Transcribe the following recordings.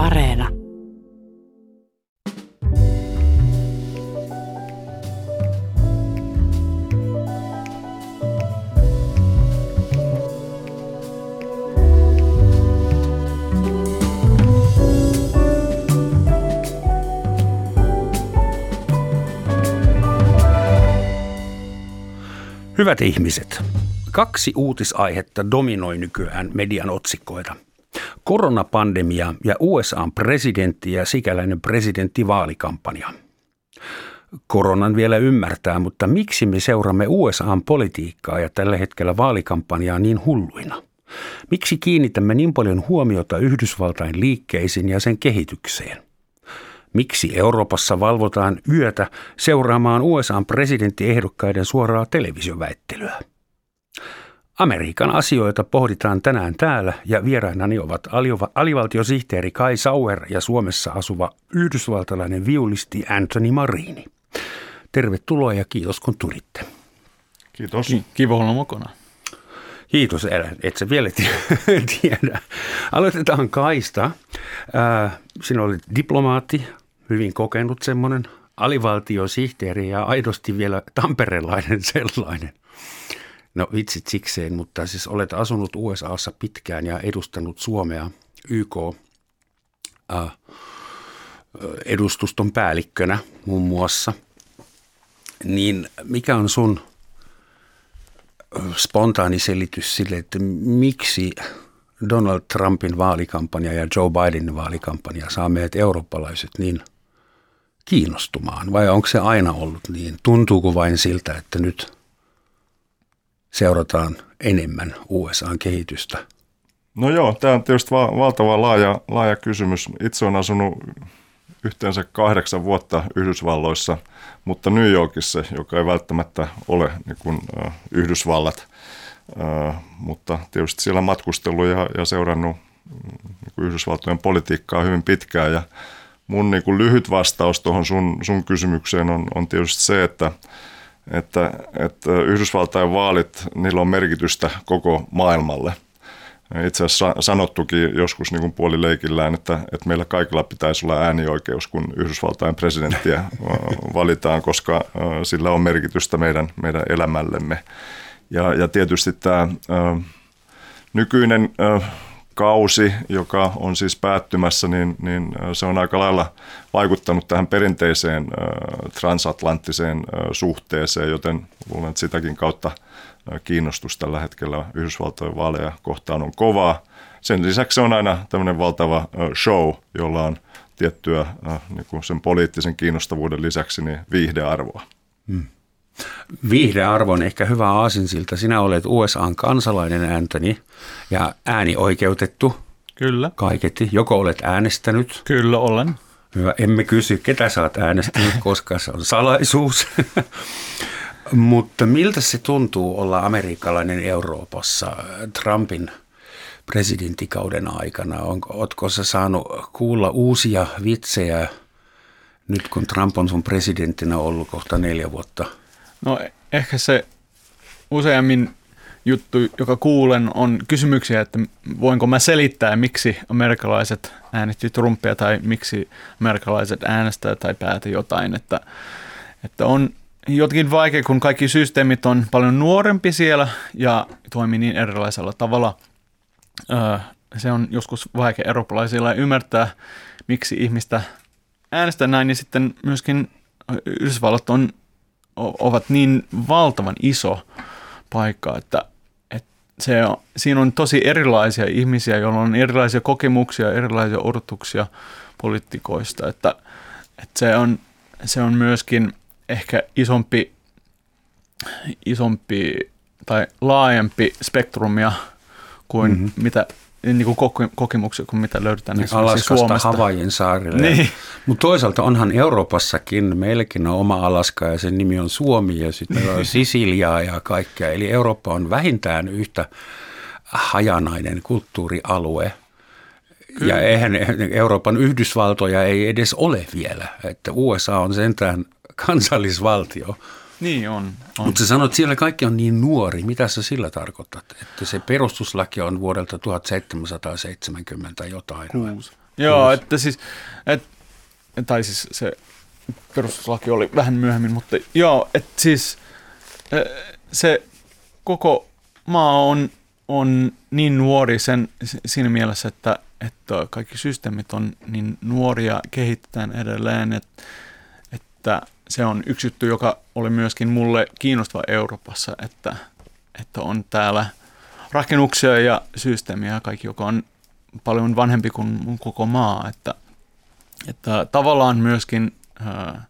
Areena. Hyvät ihmiset, kaksi uutisaihetta dominoi nykyään median otsikoita. Koronapandemia ja USAn presidentti ja sikäläinen presidenttivaalikampanja. Koronan vielä ymmärtää, mutta miksi me seuraamme USAn politiikkaa ja tällä hetkellä vaalikampanjaa niin hulluina? Miksi kiinnitämme niin paljon huomiota Yhdysvaltain liikkeisiin ja sen kehitykseen? Miksi Euroopassa valvotaan yötä seuraamaan USAn presidenttiehdokkaiden suoraa televisioväittelyä? Amerikan asioita pohditaan tänään täällä ja vierainani ovat alivaltiosihteeri Kai Sauer ja Suomessa asuva yhdysvaltalainen viulisti Anthony Marini. Tervetuloa ja kiitos kun tulitte. Kiitos. Kiva olla mukana. Kiitos, et sä vielä tiedä. Aloitetaan Kaista. Sinä olet diplomaatti, hyvin kokenut semmoinen alivaltiosihteeri ja aidosti vielä tamperelainen sellainen. No vitsit sikseen, mutta siis olet asunut USAssa pitkään ja edustanut Suomea YK äh, edustuston päällikkönä muun muassa. Niin mikä on sun spontaani selitys sille, että miksi Donald Trumpin vaalikampanja ja Joe Bidenin vaalikampanja saa meidät eurooppalaiset niin kiinnostumaan? Vai onko se aina ollut niin? Tuntuuko vain siltä, että nyt seurataan enemmän USAn kehitystä? No joo, tämä on tietysti va- valtava laaja, laaja kysymys. Itse olen asunut yhteensä kahdeksan vuotta Yhdysvalloissa, mutta New Yorkissa, joka ei välttämättä ole niin kuin, äh, Yhdysvallat, äh, mutta tietysti siellä matkustellut ja, ja seurannut niin kuin Yhdysvaltojen politiikkaa hyvin pitkään ja mun niin kuin lyhyt vastaus tuohon sun, sun kysymykseen on, on tietysti se, että, että, että Yhdysvaltain vaalit, niillä on merkitystä koko maailmalle. Itse asiassa sanottukin joskus niin kuin puolileikillään, että, että meillä kaikilla pitäisi olla äänioikeus, kun Yhdysvaltain presidenttiä valitaan, koska sillä on merkitystä meidän, meidän elämällemme. Ja, ja tietysti tämä nykyinen kausi, joka on siis päättymässä, niin, niin se on aika lailla vaikuttanut tähän perinteiseen transatlanttiseen suhteeseen, joten luulen, että sitäkin kautta kiinnostus tällä hetkellä Yhdysvaltojen vaaleja kohtaan on kovaa. Sen lisäksi se on aina tämmöinen valtava show, jolla on tiettyä niin kuin sen poliittisen kiinnostavuuden lisäksi niin viihdearvoa. Hmm. Viihdearvo on ehkä hyvä aasinsilta. Sinä olet USAn kansalainen ääntäni ja äänioikeutettu. Kyllä. Kaiketti. Joko olet äänestänyt? Kyllä olen. Hyvä. Emme kysy, ketä sä oot äänestänyt, koska se on salaisuus. Mutta miltä se tuntuu olla amerikkalainen Euroopassa Trumpin presidenttikauden aikana? Onko, ootko sä saanut kuulla uusia vitsejä nyt kun Trump on sun presidenttinä ollut kohta neljä vuotta – No ehkä se useammin juttu, joka kuulen, on kysymyksiä, että voinko mä selittää, miksi amerikkalaiset äänesti Trumpia tai miksi amerikkalaiset äänestää tai päätä jotain. Että, että on jotenkin vaikea, kun kaikki systeemit on paljon nuorempi siellä ja toimii niin erilaisella tavalla. Se on joskus vaikea eurooppalaisilla ymmärtää, miksi ihmistä äänestää näin, niin sitten myöskin Yhdysvallat on ovat niin valtavan iso paikka, että, että se on, siinä on tosi erilaisia ihmisiä, joilla on erilaisia kokemuksia, erilaisia odotuksia poliitikoista, että, että se, on, se on myöskin ehkä isompi, isompi tai laajempi spektrumia kuin mm-hmm. mitä niin kuin kokemuksia kuin mitä löydetään niin Alaskasta Suomesta. Havaijin saarille. Niin. Mutta toisaalta onhan Euroopassakin, meilläkin on oma Alaska ja sen nimi on Suomi ja sitten meillä on Sisiliaa ja kaikkea. Eli Eurooppa on vähintään yhtä hajanainen kulttuurialue. Kyllä. Ja eihän Euroopan Yhdysvaltoja ei edes ole vielä, että USA on sentään kansallisvaltio. Niin on. on. Mutta sä sanoit, että siellä kaikki on niin nuori. Mitä sä sillä tarkoitat? Että se perustuslaki on vuodelta 1770 jotain? Kuusi. Joo, että siis, et, tai siis se perustuslaki oli vähän myöhemmin, mutta joo, että siis se koko maa on, on niin nuori sen, siinä mielessä, että, että kaikki systeemit on niin nuoria, kehitetään edelleen, että, että se on yksi juttu, joka oli myöskin mulle kiinnostava Euroopassa, että, että on täällä rakennuksia ja systeemiä kaikki, joka on paljon vanhempi kuin mun koko maa, että, että tavallaan myöskin ää,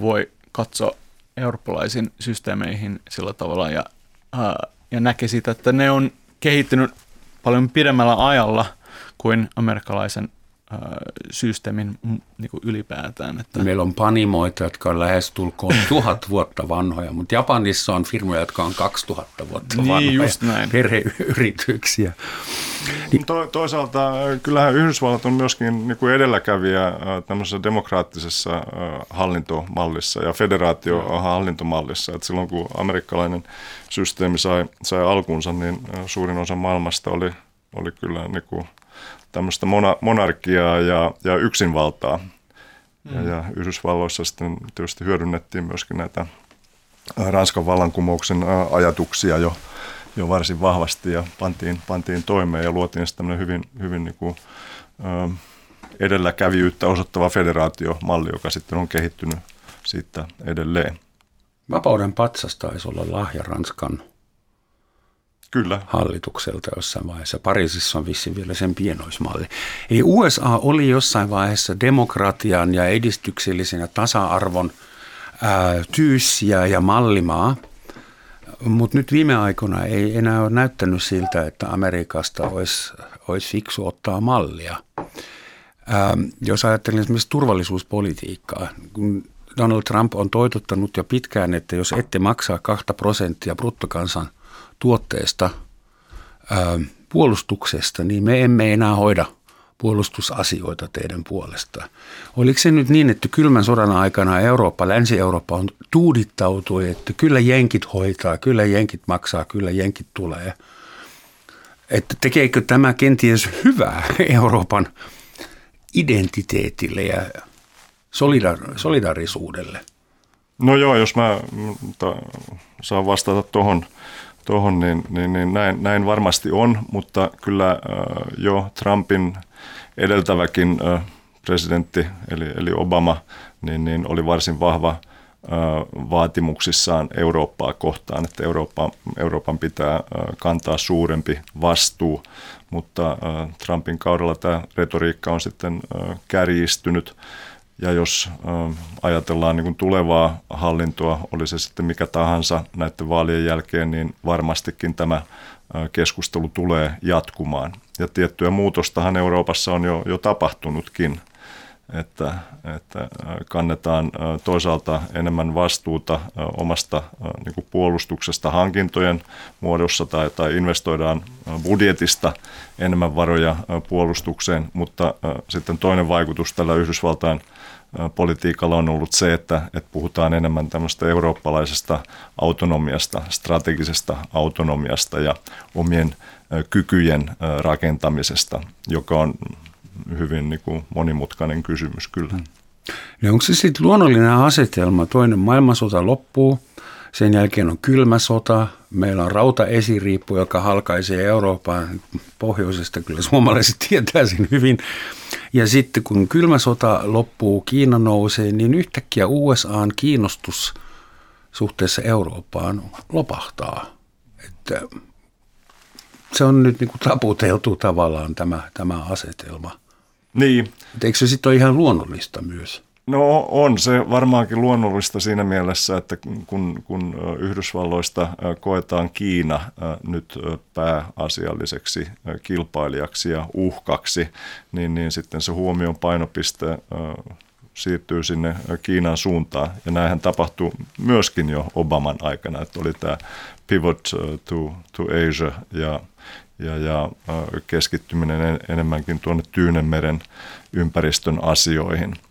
voi katsoa eurooppalaisiin systeemeihin sillä tavalla ja, ää, ja näkee sitä, että ne on kehittynyt paljon pidemmällä ajalla kuin amerikkalaisen systeemin niin kuin ylipäätään. Että. Meillä on panimoita, jotka on lähes tulkoon tuhat vuotta vanhoja, mutta Japanissa on firmoja, jotka on 2000 vuotta niin, vanhoja. Just näin. Perheyrityksiä. Niin. To, toisaalta kyllähän Yhdysvallat on myöskin niin kuin edelläkävijä tämmöisessä demokraattisessa hallintomallissa ja federaatiohallintomallissa. Että silloin kun amerikkalainen systeemi sai, sai alkunsa, niin suurin osa maailmasta oli, oli kyllä niin kuin tämmöistä mona, monarkiaa ja, ja yksinvaltaa. Mm. Ja, ja Yhdysvalloissa sitten tietysti hyödynnettiin myöskin näitä Ranskan vallankumouksen ajatuksia jo, jo varsin vahvasti ja pantiin, pantiin toimeen ja luotiin sitten tämmöinen hyvin, hyvin niin kuin, edelläkävijyyttä osoittava federaatiomalli, joka sitten on kehittynyt siitä edelleen. Vapauden patsas taisi olla lahja Ranskan Kyllä. hallitukselta jossain vaiheessa. Pariisissa on vissi vielä sen pienoismalli. Eli USA oli jossain vaiheessa demokratian ja edistyksellisen ja tasa-arvon ää, tyyssiä ja mallimaa, mutta nyt viime aikoina ei enää ole näyttänyt siltä, että Amerikasta olisi, olisi fiksu ottaa mallia. Ää, jos ajattelen esimerkiksi turvallisuuspolitiikkaa, kun Donald Trump on toitottanut jo pitkään, että jos ette maksaa kahta prosenttia bruttokansan – tuotteesta, ää, puolustuksesta, niin me emme enää hoida puolustusasioita teidän puolesta. Oliko se nyt niin, että kylmän sodan aikana Eurooppa, Länsi-Eurooppa on tuudittautui, että kyllä jenkit hoitaa, kyllä jenkit maksaa, kyllä jenkit tulee. Että tekeekö tämä kenties hyvää Euroopan identiteetille ja solidar- solidarisuudelle? No joo, jos mä saan vastata tuohon tuohon, niin, niin, niin näin, näin varmasti on, mutta kyllä jo Trumpin edeltäväkin presidentti, eli, eli Obama, niin, niin oli varsin vahva vaatimuksissaan Eurooppaa kohtaan, että Eurooppa, Euroopan pitää kantaa suurempi vastuu, mutta Trumpin kaudella tämä retoriikka on sitten kärjistynyt ja jos ajatellaan niin kuin tulevaa hallintoa, oli se sitten mikä tahansa näiden vaalien jälkeen, niin varmastikin tämä keskustelu tulee jatkumaan. Ja tiettyä muutostahan Euroopassa on jo, jo tapahtunutkin, että, että kannetaan toisaalta enemmän vastuuta omasta niin kuin puolustuksesta hankintojen muodossa tai, tai investoidaan budjetista enemmän varoja puolustukseen, mutta sitten toinen vaikutus tällä Yhdysvaltain – politiikalla on ollut se, että, että puhutaan enemmän tämmöistä eurooppalaisesta autonomiasta, strategisesta autonomiasta ja omien kykyjen rakentamisesta, joka on hyvin niin kuin monimutkainen kysymys kyllä. No onko se sitten luonnollinen asetelma? Toinen maailmansota loppuu, sen jälkeen on kylmä sota, meillä on rautaesiriippu, joka halkaisee Euroopan pohjoisesta, kyllä suomalaiset tietää sen hyvin. Ja sitten kun kylmä sota loppuu, Kiina nousee, niin yhtäkkiä USAn kiinnostus suhteessa Eurooppaan lopahtaa. Että se on nyt niin kuin taputeltu tavallaan tämä, tämä asetelma. Niin. Et eikö se sitten ole ihan luonnollista myös? No on se varmaankin luonnollista siinä mielessä, että kun, kun Yhdysvalloista koetaan Kiina nyt pääasialliseksi kilpailijaksi ja uhkaksi, niin, niin sitten se huomion painopiste siirtyy sinne Kiinan suuntaan. Ja näinhän tapahtui myöskin jo Obaman aikana, että oli tämä pivot to, to Asia ja, ja, ja keskittyminen enemmänkin tuonne Tyynemeren ympäristön asioihin –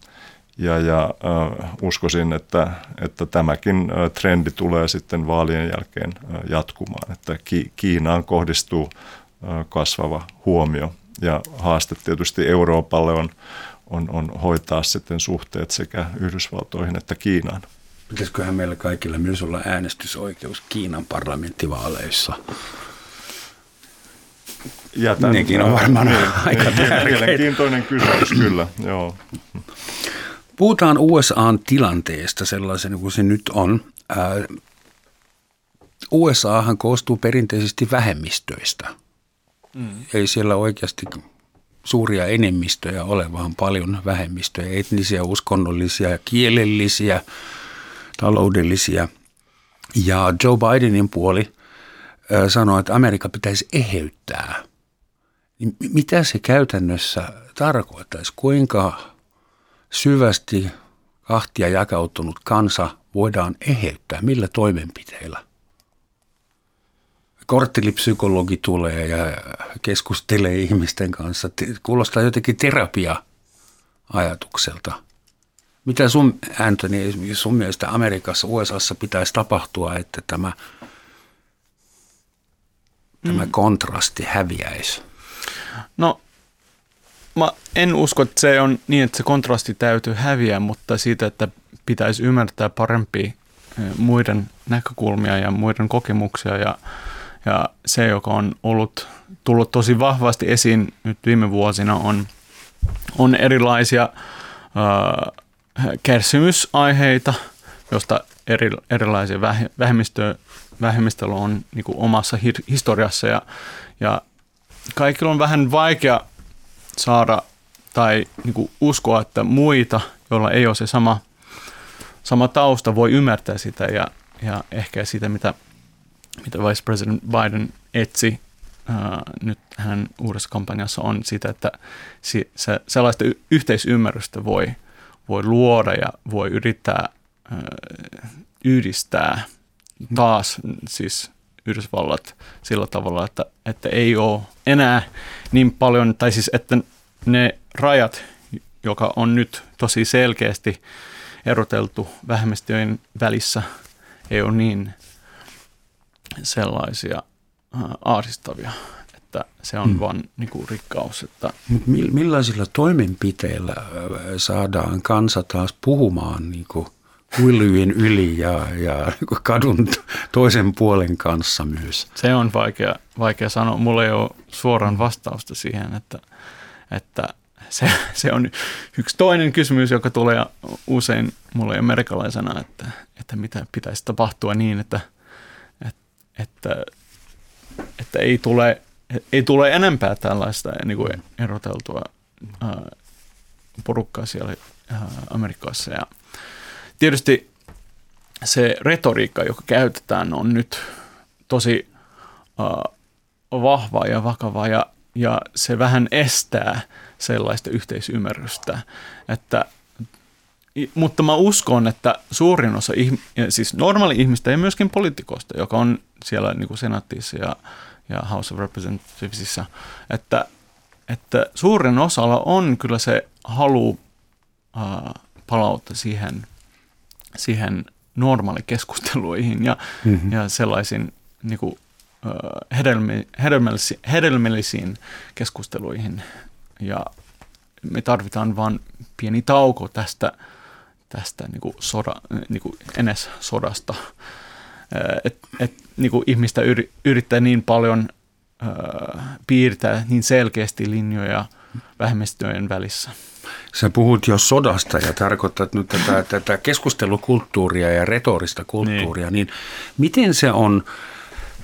ja, ja äh, uskoisin, että, että tämäkin äh, trendi tulee sitten vaalien jälkeen äh, jatkumaan, että Ki- Kiinaan kohdistuu äh, kasvava huomio Ja haaste tietysti Euroopalle on, on, on hoitaa sitten suhteet sekä Yhdysvaltoihin että Kiinaan. Pitäisiköhän meillä kaikilla myös olla äänestysoikeus Kiinan parlamenttivaaleissa? Jätän, Nekin on varmaan niin, aika niin, tärkeitä. Mielenkiintoinen kysymys kyllä, joo. Puhutaan USAn tilanteesta sellaisen kuin se nyt on. USAhan koostuu perinteisesti vähemmistöistä. Mm. Ei siellä oikeasti suuria enemmistöjä ole, vaan paljon vähemmistöjä, etnisiä, uskonnollisia, kielellisiä, taloudellisia. Ja Joe Bidenin puoli sanoi, että Amerikka pitäisi eheyttää. Niin mitä se käytännössä tarkoittaisi? Kuinka syvästi kahtia jakautunut kansa voidaan eheyttää? Millä toimenpiteillä? korttelipsykologi tulee ja keskustelee ihmisten kanssa. Kuulostaa jotenkin terapia-ajatukselta. Mitä sun, Anthony, sun mielestä Amerikassa, USAssa pitäisi tapahtua, että tämä, mm. tämä kontrasti häviäisi? No, mä en usko, että se on niin, että se kontrasti täytyy häviää, mutta siitä, että pitäisi ymmärtää parempi eh, muiden näkökulmia ja muiden kokemuksia ja ja se, joka on ollut tullut tosi vahvasti esiin nyt viime vuosina, on, on erilaisia äh, kärsimysaiheita, josta eri, erilaisia vähemmistö, vähemmistöllä on niin omassa historiassa ja, ja kaikilla on vähän vaikea saada tai niin kuin uskoa, että muita, joilla ei ole se sama, sama tausta, voi ymmärtää sitä ja, ja ehkä sitä, mitä mitä Vice President Biden etsi uh, nyt hänen uudessa kampanjassa on sitä, että si, se, sellaista yhteisymmärrystä voi, voi luoda ja voi yrittää uh, yhdistää taas siis Yhdysvallat sillä tavalla, että, että ei ole enää niin paljon, tai siis että ne rajat, joka on nyt tosi selkeästi eroteltu vähemmistöjen välissä, ei ole niin sellaisia äh, aadistavia, että se on hmm. vain niin kuin rikkaus. Että Millaisilla toimenpiteillä äh, saadaan kansa taas puhumaan niin kuin kuilujen yli ja, ja kadun toisen puolen kanssa myös? Se on vaikea, vaikea sanoa. Mulla ei ole suoraan vastausta siihen, että, että se, se on yksi toinen kysymys, joka tulee usein mulle amerikkalaisena, että, että mitä pitäisi tapahtua niin, että – että, että ei, tule, ei tule enempää tällaista niin kuin eroteltua ää, porukkaa siellä ää, Amerikassa. Ja tietysti se retoriikka, joka käytetään, on nyt tosi ää, vahva ja vakava ja, ja se vähän estää sellaista yhteisymmärrystä, että mutta mä uskon, että suurin osa, siis normaali ihmistä ja myöskin poliitikoista, joka on siellä niin kuin senaatissa ja, ja House of Representativesissa, että, että suurin osalla on kyllä se halu äh, palauttaa siihen, siihen normaalikeskusteluihin ja, mm-hmm. ja sellaisiin niin kuin, hedelmi, hedelmällisiin, hedelmällisiin keskusteluihin. Ja me tarvitaan vain pieni tauko tästä, tästä niin kuin soda, niin kuin enes sodasta että et, niin kuin ihmistä yrittää niin paljon piirtää niin selkeästi linjoja vähemmistöjen välissä. Sä puhut jo sodasta ja tarkoitat nyt tätä, tätä keskustelukulttuuria ja retorista kulttuuria, niin. niin miten se on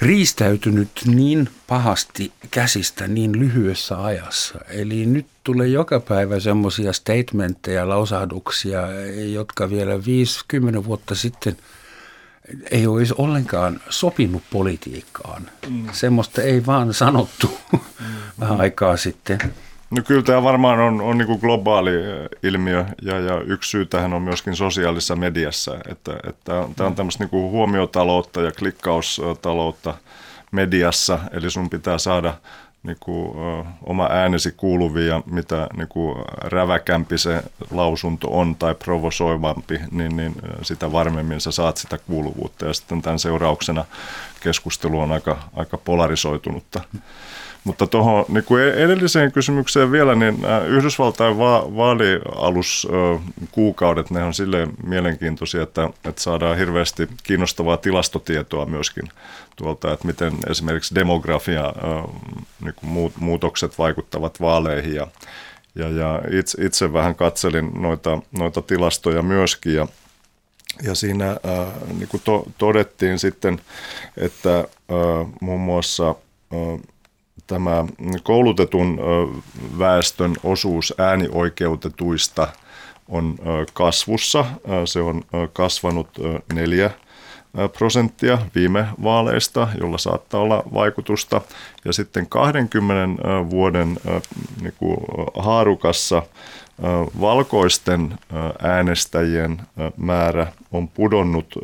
riistäytynyt niin pahasti käsistä niin lyhyessä ajassa? Eli nyt tulee joka päivä semmoisia statementteja, lausahduksia, jotka vielä 50 vuotta sitten – ei olisi ollenkaan sopinut politiikkaan. Mm. Semmoista ei vaan sanottu mm. vähän aikaa sitten. No kyllä tämä varmaan on, on niin globaali ilmiö ja, ja yksi syy tähän on myöskin sosiaalisessa mediassa, että, että tämä on tämmöistä niin huomiotaloutta ja klikkaustaloutta mediassa, eli sun pitää saada niin kuin, oma äänesi kuuluvia, mitä niin kuin, räväkämpi se lausunto on tai provosoivampi, niin, niin sitä varmemmin sä saat sitä kuuluvuutta. Ja sitten tämän seurauksena keskustelu on aika, aika polarisoitunutta. Mutta tuohon niin kuin edelliseen kysymykseen vielä, niin Yhdysvaltain va- vaalialuskuukaudet, ne on silleen mielenkiintoisia, että, että saadaan hirveästi kiinnostavaa tilastotietoa myöskin tuolta, että miten esimerkiksi demografia, niin kuin muutokset vaikuttavat vaaleihin. Ja ja, ja itse, itse vähän katselin noita, noita tilastoja myöskin ja, ja siinä ää, niin kuin to, todettiin sitten, että ää, muun muassa ää, tämä koulutetun väestön osuus äänioikeutetuista on kasvussa. Se on kasvanut neljä prosenttia viime vaaleista, jolla saattaa olla vaikutusta. Ja sitten 20 vuoden niin kuin haarukassa valkoisten äänestäjien määrä on pudonnut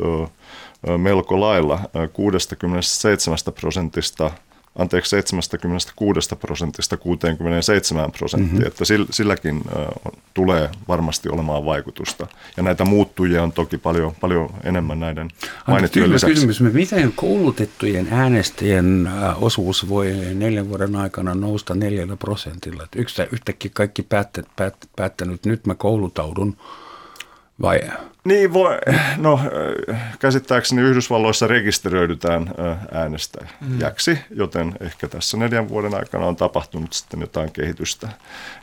melko lailla 67 prosentista anteeksi, 76 prosentista 67 prosenttia, mm-hmm. että silläkin tulee varmasti olemaan vaikutusta. Ja näitä muuttujia on toki paljon, paljon enemmän näiden mainittujen lisäksi. kysymys, miten koulutettujen äänestäjien osuus voi neljän vuoden aikana nousta neljällä prosentilla? Että yhtäkkiä kaikki päättänyt, päättänyt, nyt mä koulutaudun vai niin, voi, no käsittääkseni Yhdysvalloissa rekisteröidytään äänestäjäksi, mm. joten ehkä tässä neljän vuoden aikana on tapahtunut sitten jotain kehitystä.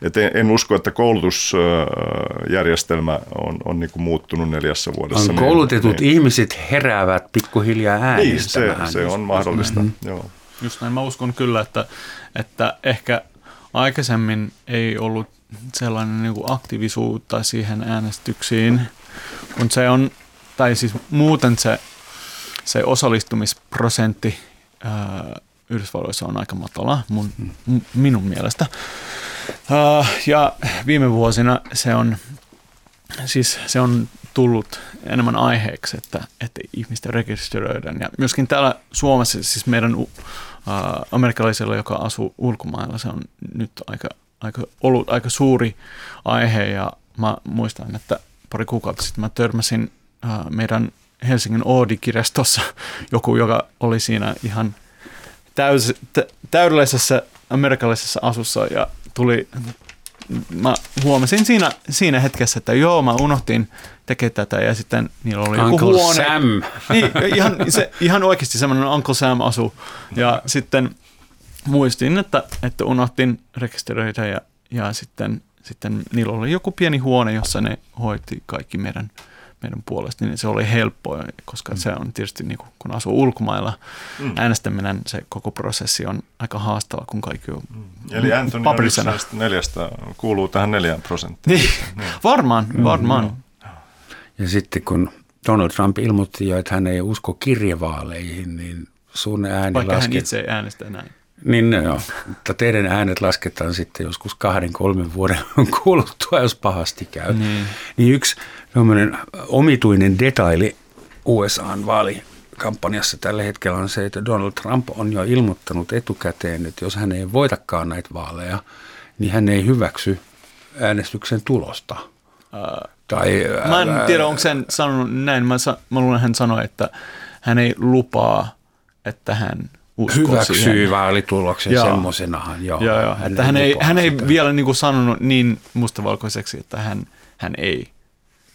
Et en, en usko, että koulutusjärjestelmä on, on niin kuin muuttunut neljässä vuodessa. On koulutetut niin, ihmiset heräävät pikkuhiljaa äänestämään. Niin, se, se on mahdollista, mm-hmm. joo. Just näin, mä uskon kyllä, että, että ehkä aikaisemmin ei ollut sellainen niin kuin aktiivisuutta siihen äänestyksiin – kun se on, tai siis muuten se, se osallistumisprosentti ää, Yhdysvalloissa on aika matala mun, m- minun mielestä. Ää, ja viime vuosina se on, siis se on tullut enemmän aiheeksi, että, että ihmisten rekisteröidään. Ja myöskin täällä Suomessa, siis meidän uh, amerikkalaisilla, joka asuu ulkomailla, se on nyt aika, aika, ollut aika suuri aihe ja mä muistan, että pari kuukautta sitten mä törmäsin äh, meidän Helsingin Oodi-kirjastossa joku, joka oli siinä ihan täys, tä, täydellisessä amerikkalaisessa asussa ja tuli, mä huomasin siinä, siinä hetkessä, että joo, mä unohtin tekee tätä ja sitten niillä oli Uncle joku huone. Sam. Niin, ihan, se, ihan oikeasti semmoinen Uncle Sam asu ja sitten muistin, että, että unohtin rekisteröidä ja, ja sitten sitten niillä oli joku pieni huone, jossa ne hoiti kaikki meidän, meidän puolesta, niin se oli helppoa, koska mm. se on tietysti, niin kuin, kun asuu ulkomailla, mm. äänestäminen, se koko prosessi on aika haastava, kun kaikki on mm. Eli Anthony näistä neljästä, kuuluu tähän neljään prosenttiin. niin, niin. varmaan, mm. varmaan. Mm. Ja sitten kun Donald Trump ilmoitti jo, että hän ei usko kirjevaaleihin, niin sun ääni Vaikka laski... hän itse ei äänestä näin. Niin joo, mutta teidän äänet lasketaan sitten joskus kahden, kolmen vuoden kuluttua, jos pahasti käy. Niin, niin yksi omituinen detaili USAn vaalikampanjassa tällä hetkellä on se, että Donald Trump on jo ilmoittanut etukäteen, että jos hän ei voitakaan näitä vaaleja, niin hän ei hyväksy äänestyksen tulosta. Uh, tai, mä en tiedä, onko hän sanonut näin. Mä, mä luulen, hän sanoi, että hän ei lupaa, että hän – hyväksyy siihen. vaalituloksen semmoisenahan. Joo, joo, joo. Hän, että hän, ei, hän ei vielä niin kuin sanonut niin mustavalkoiseksi, että hän, hän ei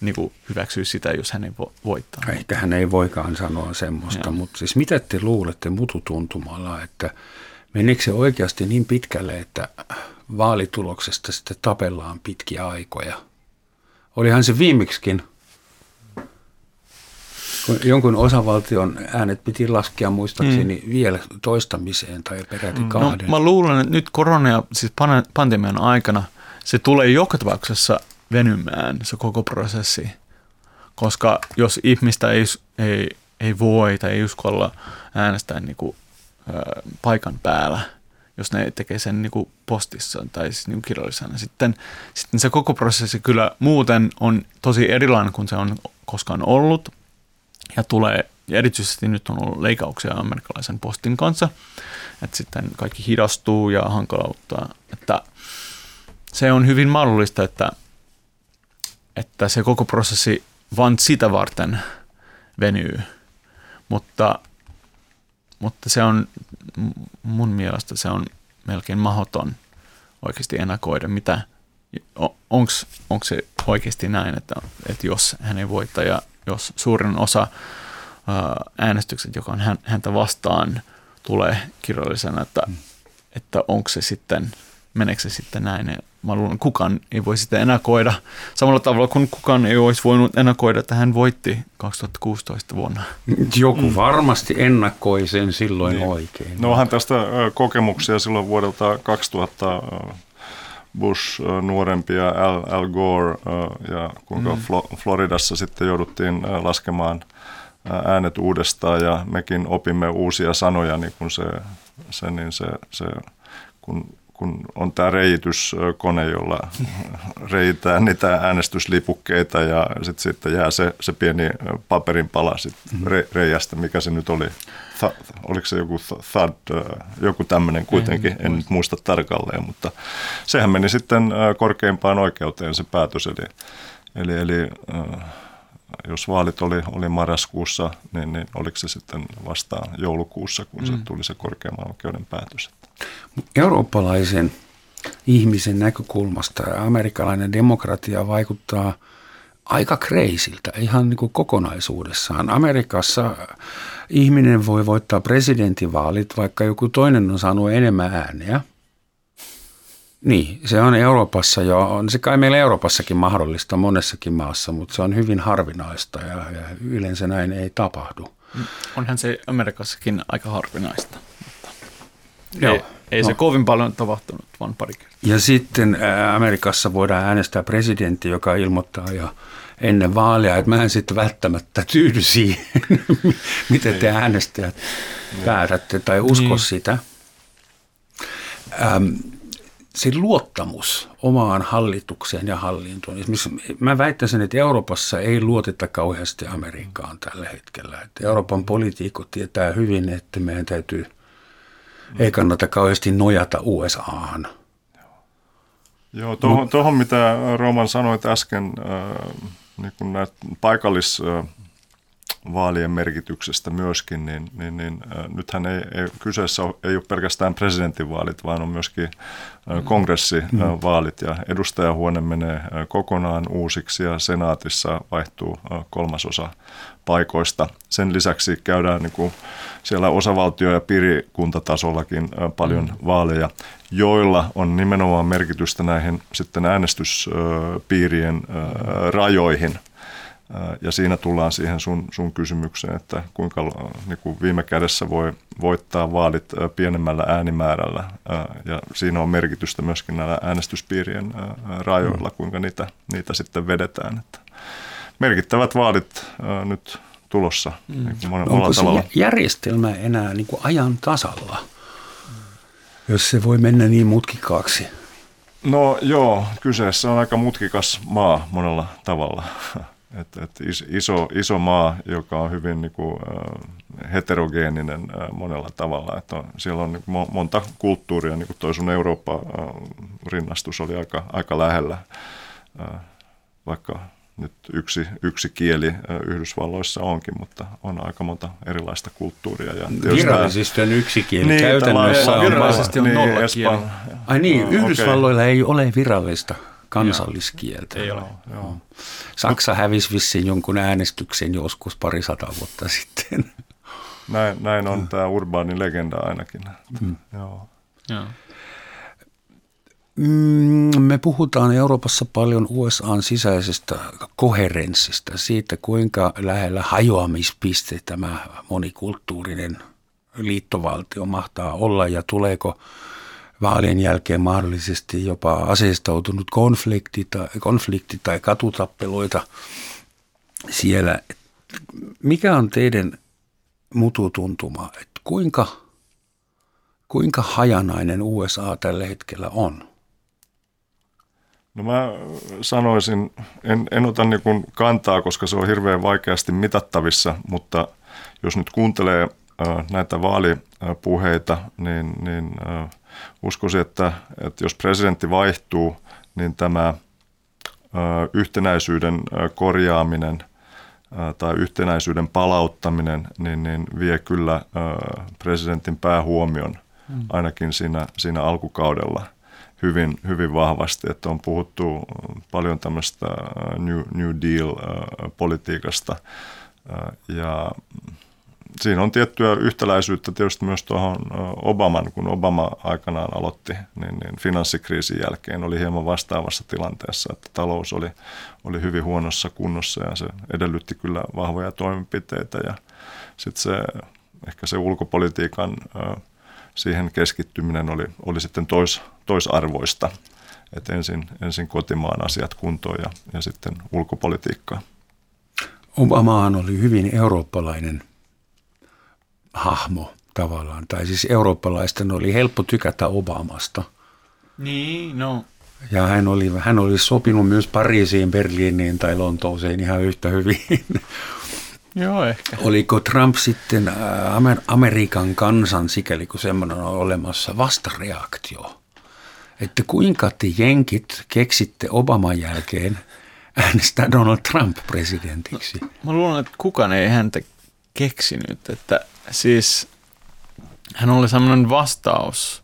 niin kuin hyväksyy sitä, jos hän ei vo, voittaa. Ehkä hän ei voikaan sanoa semmoista, joo. mutta siis mitä te luulette mututuntumalla, että menikö se oikeasti niin pitkälle, että vaalituloksesta sitten tapellaan pitkiä aikoja? Olihan se viimeksikin – kun jonkun osavaltion äänet piti laskea muistaakseni mm. vielä toistamiseen tai peräti mm. kahden. No, mä luulen, että nyt korona ja siis pandemian aikana se tulee joka tapauksessa venymään se koko prosessi. Koska jos ihmistä ei, ei, ei voi tai ei uskalla äänestää niin kuin, ö, paikan päällä, jos ne tekee sen niin kuin postissa tai siis niin kirjallisena, sitten, sitten se koko prosessi kyllä muuten on tosi erilainen kuin se on koskaan ollut ja tulee, ja erityisesti nyt on ollut leikauksia amerikkalaisen postin kanssa, että sitten kaikki hidastuu ja hankalauttaa, että se on hyvin mahdollista, että, että se koko prosessi vain sitä varten venyy, mutta, mutta se on mun mielestä se on melkein mahdoton oikeasti ennakoida, mitä, onko se oikeasti näin, että, että jos hän ei voita ja jos suurin osa äänestykset, joka on häntä vastaan, tulee kirjallisena, että, mm. että onko se sitten, meneekö se sitten näin. Mä luulen, että kukaan ei voi sitä ennakoida. Samalla tavalla kuin kukaan ei olisi voinut ennakoida, että hän voitti 2016 vuonna. Joku mm. varmasti ennakoi sen silloin niin. oikein. No onhan tästä kokemuksia silloin vuodelta 2000 Bush nuorempi ja Al, Al Gore ja kuinka mm. Floridassa sitten jouduttiin laskemaan äänet uudestaan ja mekin opimme uusia sanoja, niin kun se, se, niin se, se kun, kun on tämä reijityskone, jolla reitään niitä äänestyslipukkeita ja sitten sit jää se, se pieni paperin pala sit mm-hmm. re, reijästä, mikä se nyt oli. Th, oliko se joku thud, joku tämmöinen kuitenkin, en, en nyt muista tarkalleen, mutta sehän meni sitten korkeimpaan oikeuteen se päätös, eli, eli, eli jos vaalit oli, oli marraskuussa, niin, niin oliko se sitten vastaan joulukuussa, kun mm. se tuli se korkeamman oikeuden päätös. Eurooppalaisen ihmisen näkökulmasta amerikkalainen demokratia vaikuttaa aika kreisiltä ihan niin kuin kokonaisuudessaan. Amerikassa ihminen voi voittaa presidentinvaalit, vaikka joku toinen on saanut enemmän ääniä – niin, se on Euroopassa jo, on se kai meillä Euroopassakin mahdollista monessakin maassa, mutta se on hyvin harvinaista ja, ja yleensä näin ei tapahdu. Onhan se Amerikassakin aika harvinaista, Joo. ei, ei no. se kovin paljon tapahtunut, vaan pari kertaa. Ja sitten Amerikassa voidaan äänestää presidentti, joka ilmoittaa jo ennen vaaleja, että mä en sitten välttämättä tyydy siihen, miten te äänestäjät päätätte tai usko niin. sitä. Ähm, se luottamus omaan hallitukseen ja hallintoon. mä väittäisin, että Euroopassa ei luoteta kauheasti Amerikkaan tällä hetkellä. Että Euroopan poliitikot tietää hyvin, että meidän täytyy, ei kannata kauheasti nojata USAhan. Joo, tuohon, tuohon mitä Roman sanoit äsken, äh, niin näitä paikallis... Äh, vaalien merkityksestä myöskin, niin, niin, niin äh, nythän ei, ei, kyseessä ei ole pelkästään presidentinvaalit, vaan on myöskin äh, kongressivaalit ja edustajahuone menee äh, kokonaan uusiksi ja senaatissa vaihtuu äh, kolmasosa paikoista. Sen lisäksi käydään niin kuin siellä osavaltio- ja piirikuntatasollakin äh, paljon mm. vaaleja, joilla on nimenomaan merkitystä näihin sitten äänestyspiirien äh, rajoihin – ja siinä tullaan siihen sun, sun kysymykseen, että kuinka niin kuin viime kädessä voi voittaa vaalit pienemmällä äänimäärällä. Ja siinä on merkitystä myöskin näillä äänestyspiirien rajoilla, kuinka niitä, niitä sitten vedetään. Että merkittävät vaalit nyt tulossa mm. niin monella Onko tavalla. se järjestelmä enää niin kuin ajan tasalla, jos se voi mennä niin mutkikaaksi? No joo, kyseessä on aika mutkikas maa monella tavalla. Et, et iso, iso maa, joka on hyvin niin kuin, äh, heterogeeninen monella tavalla. Et on, siellä on niin kuin, monta kulttuuria, niin kuin toi sun Eurooppa-rinnastus oli aika, aika lähellä, äh, vaikka nyt yksi, yksi kieli Yhdysvalloissa onkin, mutta on aika monta erilaista kulttuuria. Ja Virallisesti on yksi kieli, niin, käytännössä on, virallisesti on niin, nolla kieli. Ai niin, Yhdysvalloilla okay. ei ole virallista kansalliskieltä. Ei ole. Joo. Saksa hävisi vissiin jonkun äänestyksen joskus pari sata vuotta sitten. Näin, näin on tämä urbaani legenda ainakin. Mm. Joo. Joo. Mm, me puhutaan Euroopassa paljon USAn sisäisestä koherenssista, siitä kuinka lähellä hajoamispiste tämä monikulttuurinen liittovaltio mahtaa olla ja tuleeko vaalien jälkeen mahdollisesti jopa aseistautunut konflikti tai, konflikti tai katutappeluita siellä. Mikä on teidän mututuntuma, että kuinka, kuinka hajanainen USA tällä hetkellä on? No mä sanoisin, en, en ota niin kantaa, koska se on hirveän vaikeasti mitattavissa, mutta jos nyt kuuntelee äh, näitä vaalipuheita, niin, niin äh, uskoisin, että, että jos presidentti vaihtuu, niin tämä yhtenäisyyden korjaaminen tai yhtenäisyyden palauttaminen niin, niin vie kyllä presidentin päähuomion ainakin siinä, siinä alkukaudella hyvin, hyvin vahvasti, että on puhuttu paljon tämmöistä New, New Deal-politiikasta ja siinä on tiettyä yhtäläisyyttä tietysti myös tuohon Obaman, kun Obama aikanaan aloitti, niin, niin finanssikriisin jälkeen oli hieman vastaavassa tilanteessa, että talous oli, oli hyvin huonossa kunnossa ja se edellytti kyllä vahvoja toimenpiteitä ja sitten se, ehkä se ulkopolitiikan siihen keskittyminen oli, oli sitten tois, toisarvoista, että ensin, ensin kotimaan asiat kuntoon ja, ja sitten ulkopolitiikkaa. Obamahan oli hyvin eurooppalainen hahmo tavallaan. Tai siis eurooppalaisten oli helppo tykätä Obamasta. Niin, no. Ja hän oli, hän oli sopinut myös Pariisiin, Berliiniin tai Lontooseen ihan yhtä hyvin. Joo, ehkä. Oliko Trump sitten Amer- Amerikan kansan, sikäli kun semmoinen on olemassa, vastareaktio? Että kuinka te jenkit keksitte Obaman jälkeen äänestää Donald Trump presidentiksi? Mä luulen, että kukaan ei häntä keksinyt, että siis hän oli sellainen vastaus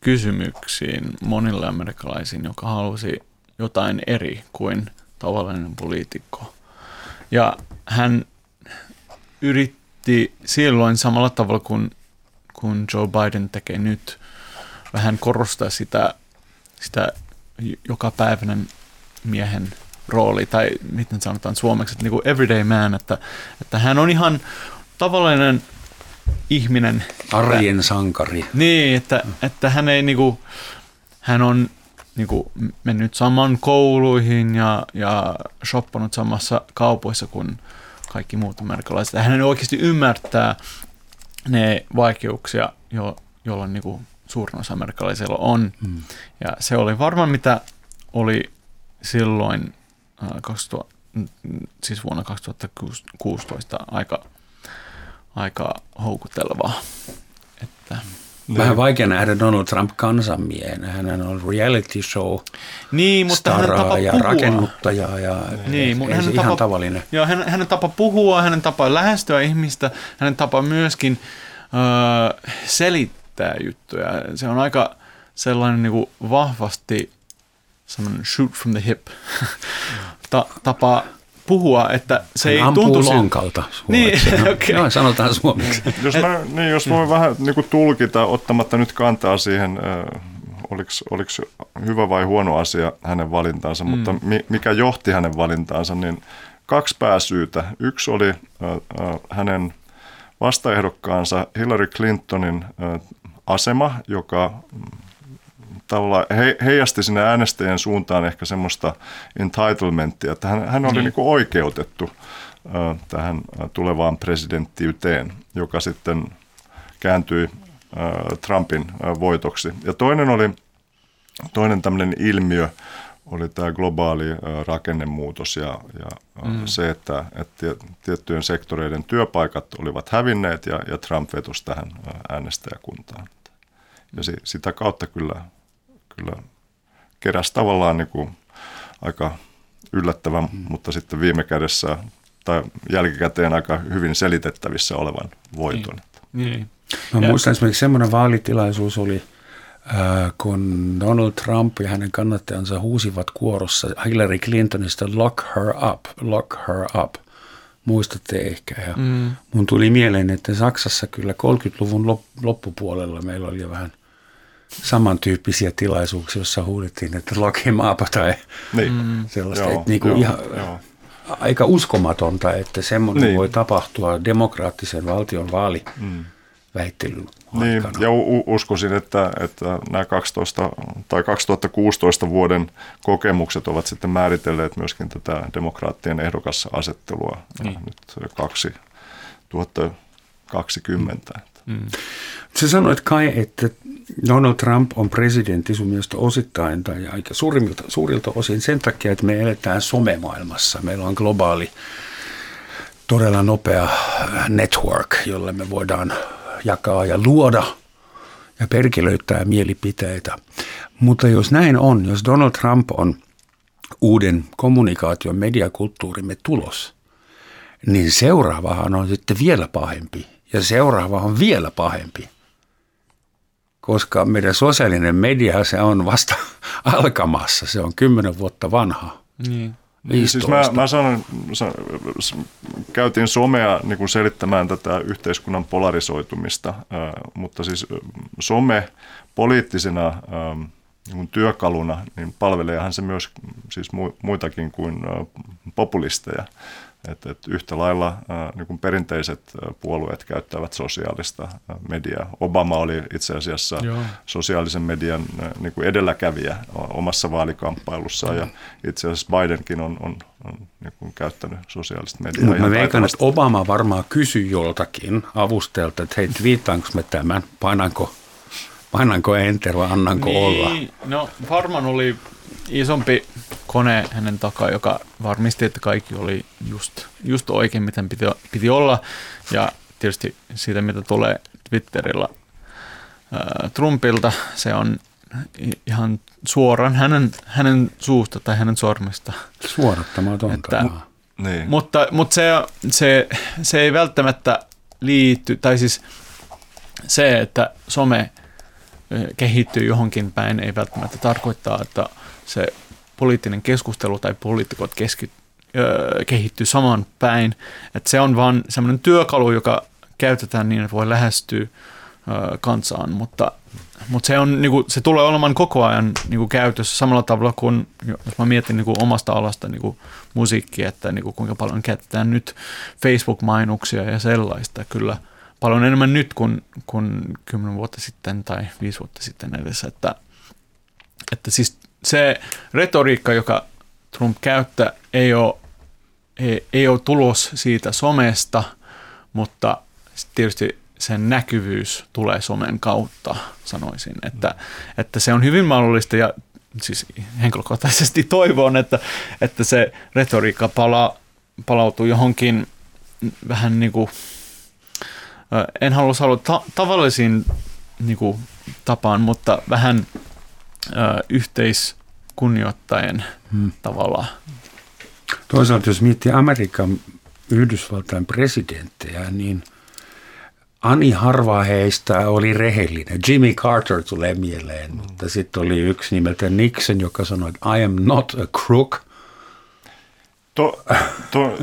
kysymyksiin monille amerikkalaisiin, joka halusi jotain eri kuin tavallinen poliitikko. Ja hän yritti silloin samalla tavalla kuin, kuin Joe Biden tekee nyt, vähän korostaa sitä, sitä jokapäiväinen miehen rooli, tai miten sanotaan suomeksi, että niin kuin everyday man, että, että hän on ihan tavallinen ihminen. Arjen että, sankari. Niin, että, että hän ei niinku, hän on niinku mennyt saman kouluihin ja, ja shoppanut samassa kaupoissa kuin kaikki muut amerikkalaiset. Hän oikeasti ymmärtää ne vaikeuksia, jo, joilla niinku suurin osa amerikkalaisilla on. Hmm. Ja se oli varmaan mitä oli silloin 2000, siis vuonna 2016 aika aika houkuttelevaa. Että, Vähän vaikea nähdä Donald Trump kansanmiehenä. Hän on reality show niin, mutta hän tapa ja puhua. rakennuttaja ja niin, mutta hän ihan tapa, tavallinen. Joo, hänen, hänen tapa puhua, hänen tapa lähestyä ihmistä, hänen tapa myöskin öö, selittää juttuja. Se on aika sellainen niin kuin vahvasti sellainen shoot from the hip Ta, tapa puhua, että se Hän ei ampuu tuntu... lonkalta Niin, okei. Okay. Joo, sanotaan suomeksi. jos, mä, niin, jos voi vähän niin kuin tulkita, ottamatta nyt kantaa siihen, äh, oliko, oliko hyvä vai huono asia hänen valintaansa, mm. mutta mi, mikä johti hänen valintaansa, niin kaksi pääsyytä. Yksi oli äh, äh, hänen vastaehdokkaansa Hillary Clintonin äh, asema, joka tavallaan he, heijasti sinne äänestäjien suuntaan ehkä semmoista entitlementtia, että hän, hän oli niin. Niin kuin oikeutettu äh, tähän tulevaan presidenttiyteen, joka sitten kääntyi äh, Trumpin äh, voitoksi. Ja toinen oli toinen tämmöinen ilmiö, oli tämä globaali rakennemuutos ja, ja mm. se, että, että tiettyjen sektoreiden työpaikat olivat hävinneet ja, ja Trump vetosi tähän äänestäjäkuntaan. Ja si, sitä kautta kyllä kyllä keräsi tavallaan niin kuin aika yllättävän, mm. mutta sitten viime kädessä tai jälkikäteen aika hyvin selitettävissä olevan voiton. Niin. niin. Mä ja. muistan esimerkiksi semmoinen vaalitilaisuus oli, äh, kun Donald Trump ja hänen kannattajansa huusivat kuorossa Hillary Clintonista lock her up, lock her up. Muistatte ehkä. Ja mm. Mun tuli mieleen, että Saksassa kyllä 30-luvun loppupuolella meillä oli jo vähän samantyyppisiä tilaisuuksia, joissa huudettiin, että lock maapa tai niin. Mm. sellaista. Joo, että niin kuin joo, ihan, joo. Aika uskomatonta, että semmoinen niin. voi tapahtua demokraattisen valtion vaali. Mm väittelyn Niin, ja u- uskoisin, että, että nämä 12 tai 2016 vuoden kokemukset ovat sitten määritelleet myöskin tätä demokraattien ehdokasasettelua niin. nyt 2020. Mm. Mm. Sä sanoit kai, että Donald Trump on presidentti sun mielestä osittain tai aika suurimmilta, suurilta osin sen takia, että me eletään somemaailmassa. Meillä on globaali, todella nopea network, jolle me voidaan jakaa ja luoda ja perkelöittää mielipiteitä. Mutta jos näin on, jos Donald Trump on uuden kommunikaation mediakulttuurimme tulos, niin seuraavahan on sitten vielä pahempi ja seuraava on vielä pahempi – koska meidän sosiaalinen media se on vasta alkamassa. Se on kymmenen vuotta vanha. Niin. Niin, siis mä, mä sanon, sa, käytiin somea niin kuin selittämään tätä yhteiskunnan polarisoitumista, äh, mutta siis some poliittisena äh, niin työkaluna, niin palveleehan se myös siis muitakin kuin populisteja. Et, et yhtä lailla ää, niin kuin perinteiset puolueet käyttävät sosiaalista mediaa. Obama oli itse asiassa Joo. sosiaalisen median ää, niin kuin edelläkävijä omassa vaalikamppailussaan ja itse asiassa Bidenkin on, on, on niin kuin käyttänyt sosiaalista mediaa. Mutta mä veikkaan, että Obama varmaan kysyi joltakin avustajalta, että hei, viittaanko me tämän, painanko, painanko enter vai annanko niin, olla? No varmaan oli isompi kone hänen takaa, joka varmisti, että kaikki oli just, just oikein, miten piti, piti olla. Ja tietysti siitä, mitä tulee Twitterillä ää, Trumpilta, se on ihan suoraan hänen, hänen suusta tai hänen sormista. Suorattamatonta. Että, niin. Mutta, mutta se, se, se ei välttämättä liity, tai siis se, että some kehittyy johonkin päin, ei välttämättä tarkoittaa, että se poliittinen keskustelu tai poliitikot keski, ö, kehittyy saman päin. Että se on vaan semmoinen työkalu, joka käytetään niin, että voi lähestyä ö, kansaan, mutta, mutta se, on, niin kuin, se tulee olemaan koko ajan niin kuin käytössä samalla tavalla kuin, jos mä mietin niin kuin omasta alasta niin kuin musiikkia, että niin kuin kuinka paljon käytetään nyt Facebook-mainoksia ja sellaista. Kyllä paljon enemmän nyt kuin, kuin 10 vuotta sitten tai 5 vuotta sitten edessä, että, että siis se retoriikka, joka Trump käyttää, ei ole, ei, ei ole tulos siitä somesta, mutta tietysti sen näkyvyys tulee somen kautta, sanoisin. Että, että se on hyvin mahdollista ja siis henkilökohtaisesti toivon, että, että se retoriikka pala, palautuu johonkin vähän niin kuin, en halua sanoa ta- tavallisiin niin kuin, tapaan, mutta vähän yhteiskunnioittaen hmm. tavalla. Toisaalta jos miettii Amerikan Yhdysvaltain presidenttejä, niin Ani harva heistä oli rehellinen. Jimmy Carter tulee mieleen, mutta sitten oli yksi nimeltä Nixon, joka sanoi, että I am not a crook. To, to,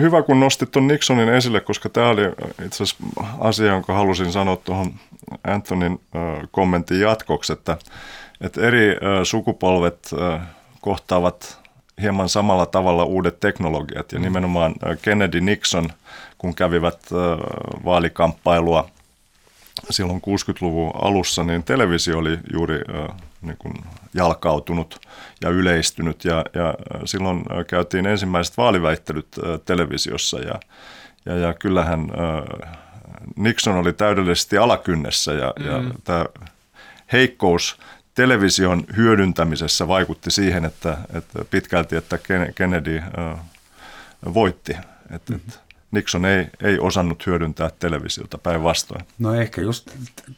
hyvä, kun nostit tuon Nixonin esille, koska tämä oli itse asiassa asia, jonka halusin sanoa tuohon Antonin kommentin jatkoksi, että että eri sukupolvet kohtaavat hieman samalla tavalla uudet teknologiat ja mm. nimenomaan Kennedy Nixon, kun kävivät vaalikamppailua silloin 60-luvun alussa, niin televisio oli juuri niin kuin jalkautunut ja yleistynyt ja, ja silloin käytiin ensimmäiset vaaliväittelyt televisiossa ja, ja, ja kyllähän Nixon oli täydellisesti alakynnessä ja, mm. ja tämä heikkous television hyödyntämisessä vaikutti siihen, että, että pitkälti, että Kennedy voitti. Että, mm-hmm. Nixon ei, ei osannut hyödyntää televisiota päinvastoin. No ehkä just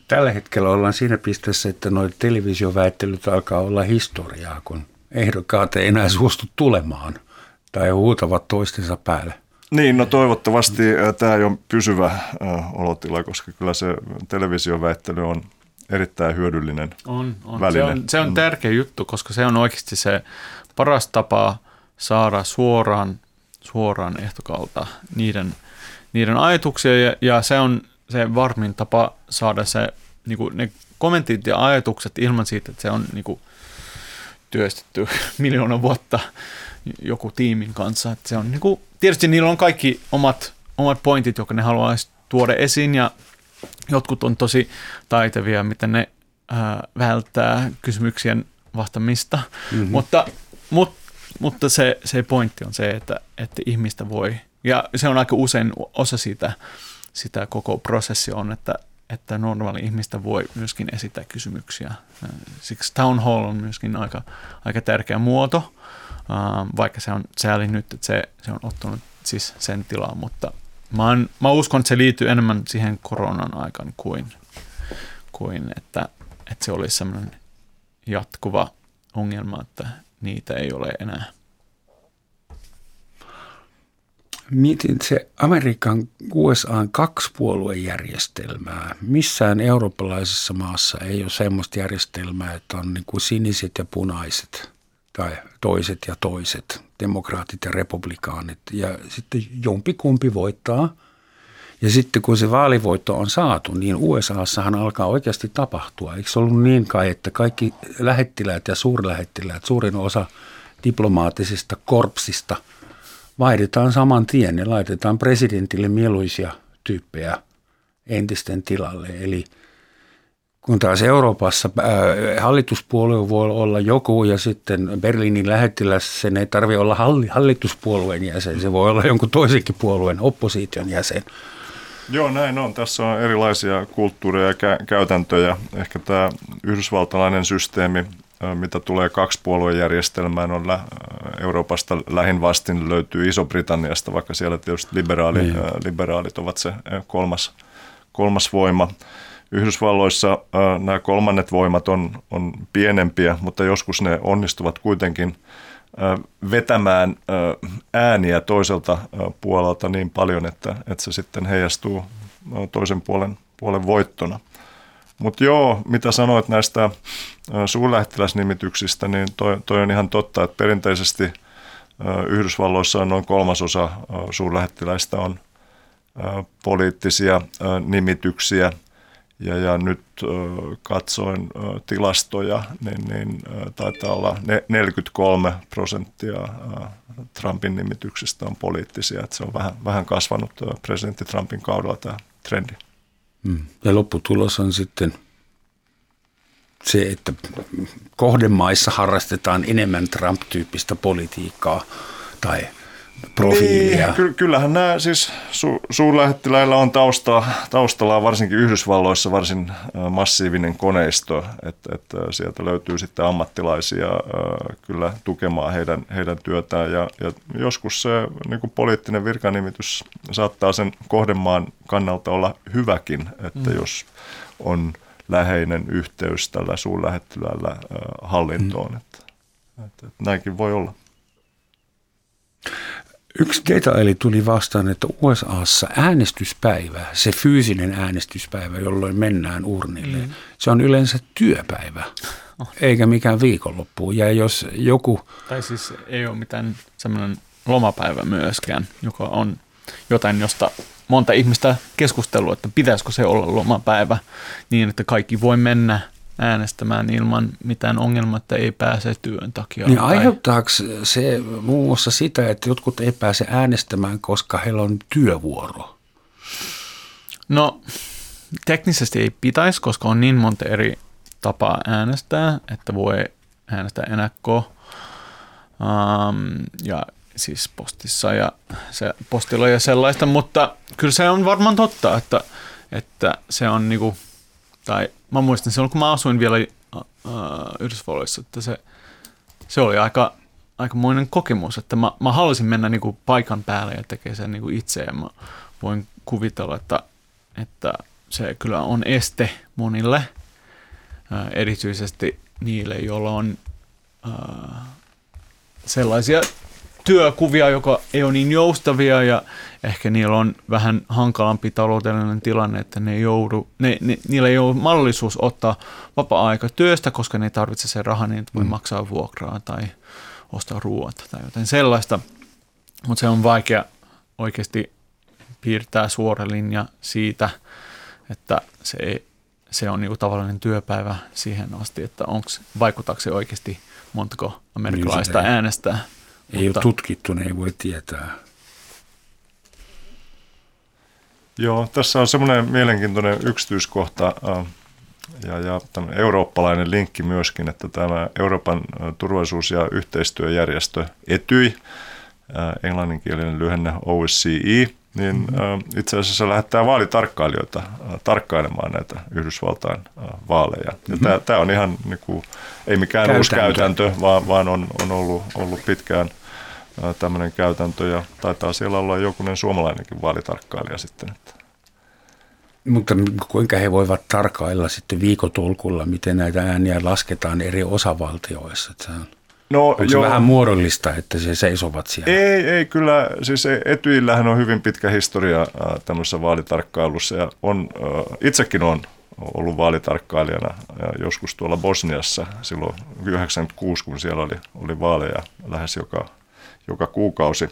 tällä hetkellä ollaan siinä pisteessä, että nuo televisioväittelyt alkaa olla historiaa, kun ehdokkaat ei enää suostu tulemaan tai huutavat toistensa päälle. Niin, no toivottavasti tämä ei ole pysyvä olotila, koska kyllä se televisioväittely on erittäin hyödyllinen on, on. väline. Se on, se on mm. tärkeä juttu, koska se on oikeasti se paras tapa saada suoraan, suoraan ehtokalta niiden, niiden ajatuksia ja, ja se on se varmin tapa saada se, niin kuin ne kommentit ja ajatukset ilman siitä, että se on niin kuin, työstetty miljoona vuotta joku tiimin kanssa. Että se on, niin kuin, tietysti niillä on kaikki omat, omat pointit, jotka ne haluaisi tuoda esiin ja Jotkut on tosi taitavia, miten ne ää, välttää kysymyksien vastamista, mm-hmm. mutta, mut, mutta se, se pointti on se, että, että ihmistä voi, ja se on aika usein osa sitä, sitä koko prosessi on, että, että normaali ihmistä voi myöskin esittää kysymyksiä. Siksi town hall on myöskin aika, aika tärkeä muoto, vaikka se on sääli nyt, että se, se on ottanut siis sen tilaa, mutta Mä, on, mä uskon, että se liittyy enemmän siihen koronan aikaan kuin, kuin että, että se olisi sellainen jatkuva ongelma, että niitä ei ole enää. Mietin se Amerikan USAn kaksipuoluejärjestelmää. Missään eurooppalaisessa maassa ei ole sellaista järjestelmää, että on niin kuin siniset ja punaiset tai toiset ja toiset, demokraatit ja republikaanit. Ja sitten jompikumpi voittaa. Ja sitten kun se vaalivoitto on saatu, niin USAssahan alkaa oikeasti tapahtua. Eikö se ollut niin kai, että kaikki lähettiläät ja suurlähettiläät, suurin osa diplomaattisista korpsista – vaihdetaan saman tien ja laitetaan presidentille mieluisia tyyppejä entisten tilalle. Eli kun taas Euroopassa äh, hallituspuolue voi olla joku ja sitten Berliinin lähettiläs, sen ei tarvitse olla hallituspuolueen jäsen, se voi olla jonkun toisenkin puolueen opposition jäsen. Joo, näin on. Tässä on erilaisia kulttuureja ja kä- käytäntöjä. Ehkä tämä yhdysvaltalainen systeemi mitä tulee kaksipuoluejärjestelmään, on lä- Euroopasta lähin vastin löytyy Iso-Britanniasta, vaikka siellä tietysti liberaali, niin. liberaalit ovat se kolmas, kolmas voima. Yhdysvalloissa nämä kolmannet voimat on, on pienempiä, mutta joskus ne onnistuvat kuitenkin vetämään ääniä toiselta puolelta niin paljon, että, että se sitten heijastuu toisen puolen, puolen voittona. Mutta joo, mitä sanoit näistä suurlähettiläsnimityksistä, niin toi, toi on ihan totta, että perinteisesti Yhdysvalloissa on noin kolmasosa suurlähettiläistä on poliittisia nimityksiä. Ja, ja nyt katsoin tilastoja, niin, niin taitaa olla 43 prosenttia Trumpin nimityksistä on poliittisia. Että se on vähän, vähän kasvanut presidentti Trumpin kaudella tämä trendi. Mm. Ja lopputulos on sitten se, että kohdemaissa harrastetaan enemmän Trump-tyyppistä politiikkaa tai profiilia. Niin, kyllähän nämä siis su, suurlähettiläillä on tausta, taustalla varsinkin Yhdysvalloissa varsin massiivinen koneisto, että, että sieltä löytyy sitten ammattilaisia kyllä tukemaan heidän, heidän työtään ja, ja joskus se niin kuin poliittinen virkanimitys saattaa sen kohdemaan kannalta olla hyväkin, että mm. jos on läheinen yhteys tällä suurlähettilällä hallintoon, mm. että, että, että näinkin voi olla. Yksi detaili tuli vastaan, että USAssa äänestyspäivä, se fyysinen äänestyspäivä, jolloin mennään urnille, mm. se on yleensä työpäivä, oh. eikä mikään viikonloppu. Ja jos joku... Tai siis ei ole mitään semmoinen lomapäivä myöskään, joka on jotain, josta monta ihmistä keskustelua, että pitäisikö se olla lomapäivä niin, että kaikki voi mennä – äänestämään ilman mitään ongelmaa, että ei pääse työn takia. Niin aiheuttaako se muun muassa sitä, että jotkut ei pääse äänestämään, koska heillä on työvuoro? No teknisesti ei pitäisi, koska on niin monta eri tapaa äänestää, että voi äänestää ennakkoon um, ja siis postissa ja se, postilla ja sellaista, mutta kyllä se on varmaan totta, että, että se on niinku, tai mä muistan silloin, kun mä asuin vielä äh, Yhdysvalloissa, että se, se oli aika, aikamoinen kokemus, että mä, mä halusin mennä niinku paikan päälle ja tekee sen niinku itse. Ja mä voin kuvitella, että, että se kyllä on este monille, äh, erityisesti niille, joilla on äh, sellaisia työkuvia, joka ei ole niin joustavia ja ehkä niillä on vähän hankalampi taloudellinen tilanne, että ne joudu, ne, ne, niillä ei ole mahdollisuus ottaa vapaa-aika työstä, koska ne ei tarvitse sen rahan, niin voi mm. maksaa vuokraa tai ostaa ruoat tai jotain sellaista. Mutta se on vaikea oikeasti piirtää suora linja siitä, että se, ei, se on niinku tavallinen työpäivä siihen asti, että onks, vaikuttaako se oikeasti montako amerikkalaista niin äänestää. Ei mutta... ole tutkittu, ne ei voi tietää. Joo, tässä on semmoinen mielenkiintoinen yksityiskohta ja, ja eurooppalainen linkki myöskin, että tämä Euroopan turvallisuus- ja yhteistyöjärjestö ETYI, englanninkielinen lyhenne OSCE, niin mm-hmm. itse asiassa lähettää vaalitarkkailijoita tarkkailemaan näitä Yhdysvaltain vaaleja. Mm-hmm. Ja tämä on ihan niin kuin, ei mikään käytäntö. uusi käytäntö, vaan, vaan on, on ollut, ollut pitkään tämmöinen käytäntö ja taitaa siellä olla jokunen suomalainenkin vaalitarkkailija sitten. Että. Mutta kuinka he voivat tarkkailla sitten viikotolkulla, miten näitä ääniä lasketaan eri osavaltioissa? Että No, Onko se vähän muodollista, että se seisovat siellä? Ei, ei kyllä. Siis Etyillähän on hyvin pitkä historia tämmöisessä vaalitarkkailussa ja on, itsekin on ollut vaalitarkkailijana ja joskus tuolla Bosniassa silloin 96, kun siellä oli, oli vaaleja lähes joka, joka kuukausi.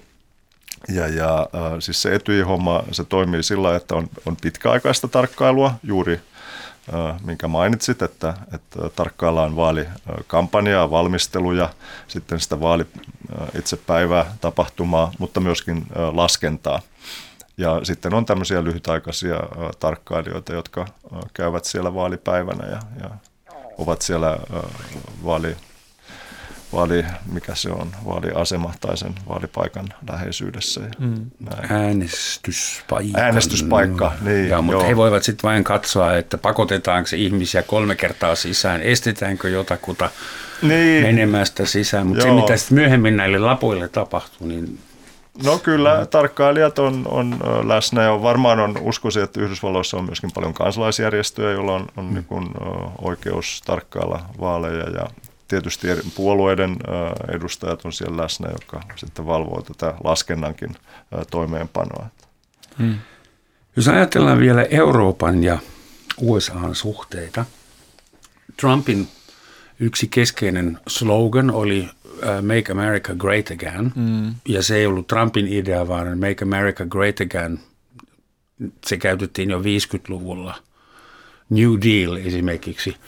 Ja, ja siis se etyi-homma, se toimii sillä että on, on pitkäaikaista tarkkailua juuri minkä mainitsit, että, että tarkkaillaan vaalikampanjaa, valmisteluja, sitten sitä vaali itse päivää, tapahtumaa, mutta myöskin laskentaa. Ja sitten on tämmöisiä lyhytaikaisia tarkkailijoita, jotka käyvät siellä vaalipäivänä ja, ja ovat siellä vaali vaali, mikä se on, vaaliasema tai sen vaalipaikan läheisyydessä. Ja mm. Äänestyspaikka. Äänestyspaikka, niin. Ja, mutta joo. he voivat sitten vain katsoa, että pakotetaanko se ihmisiä kolme kertaa sisään, estetäänkö jotakuta niin. menemään sitä sisään. Mutta se, mitä sitten myöhemmin näille lapuille tapahtuu, niin No kyllä, tarkkailijat on, on läsnä ja varmaan on uskoisin, että Yhdysvalloissa on myöskin paljon kansalaisjärjestöjä, joilla on, on mm. niin kuin, oikeus tarkkailla vaaleja ja tietysti puolueiden edustajat on siellä läsnä, joka sitten valvoo tätä laskennankin toimeenpanoa. Hmm. Jos ajatellaan vielä Euroopan ja USAn suhteita, Trumpin yksi keskeinen slogan oli Make America Great Again, hmm. ja se ei ollut Trumpin idea, vaan Make America Great Again, se käytettiin jo 50-luvulla. New Deal esimerkiksi –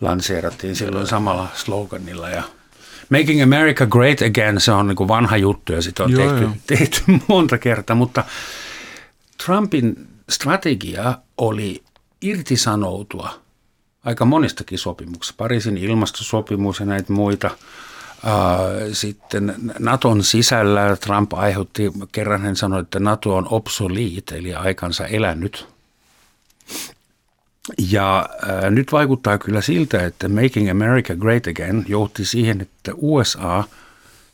lanseerattiin silloin samalla sloganilla ja Making America Great Again, se on niin kuin vanha juttu ja sitä on joo, tehty, joo. tehty monta kertaa, mutta Trumpin strategia oli irtisanoutua aika monistakin sopimuksista. Pariisin ilmastosopimus ja näitä muita. Sitten Naton sisällä Trump aiheutti, kerran hän sanoi, että Nato on obsolete, eli aikansa elänyt. Ja äh, nyt vaikuttaa kyllä siltä, että Making America Great Again johti siihen, että USA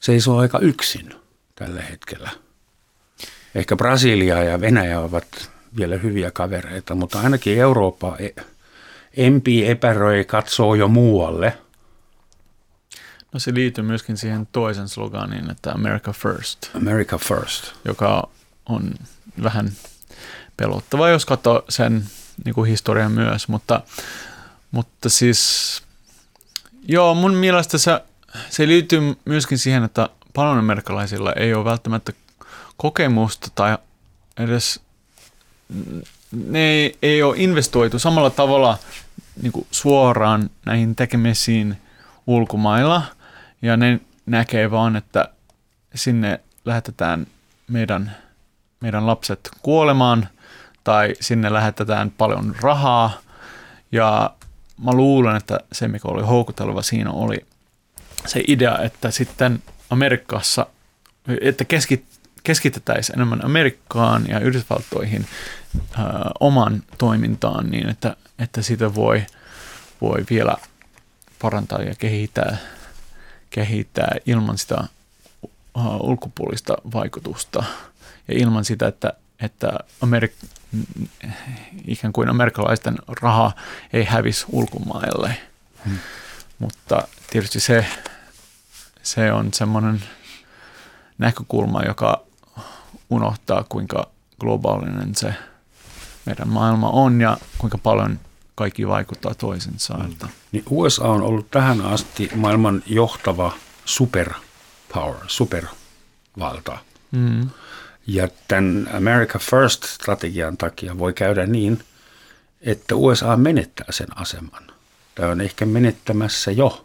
seisoo aika yksin tällä hetkellä. Ehkä Brasilia ja Venäjä ovat vielä hyviä kavereita, mutta ainakin Eurooppa e- empii, epäröi, katsoo jo muualle. No se liittyy myöskin siihen toisen sloganiin, että America First. America First. Joka on vähän pelottava, jos katsoo sen niin kuin historia myös, mutta, mutta siis joo, mun mielestä se, se liittyy myöskin siihen, että paljon amerikkalaisilla ei ole välttämättä kokemusta tai edes ne ei, ei ole investoitu samalla tavalla niin kuin suoraan näihin tekemisiin ulkomailla. Ja ne näkee vaan, että sinne lähetetään meidän, meidän lapset kuolemaan tai sinne lähetetään paljon rahaa. Ja mä luulen, että se mikä oli houkutteleva siinä oli se idea, että sitten Amerikassa, että keskit, keskitettäisiin enemmän Amerikkaan ja Yhdysvaltoihin ö, oman toimintaan niin, että, että sitä voi, voi vielä parantaa ja kehittää, kehittää ilman sitä ulkopuolista vaikutusta ja ilman sitä, että, että Amerik- ikään kuin amerikkalaisten raha ei hävisi ulkomaille. Hmm. Mutta tietysti se, se on semmoinen näkökulma, joka unohtaa, kuinka globaalinen se meidän maailma on ja kuinka paljon kaikki vaikuttaa toisensa. Hmm. Niin USA on ollut tähän asti maailman johtava superpower, supervalta. Mm. Ja tämän America First-strategian takia voi käydä niin, että USA menettää sen aseman. Tai on ehkä menettämässä jo.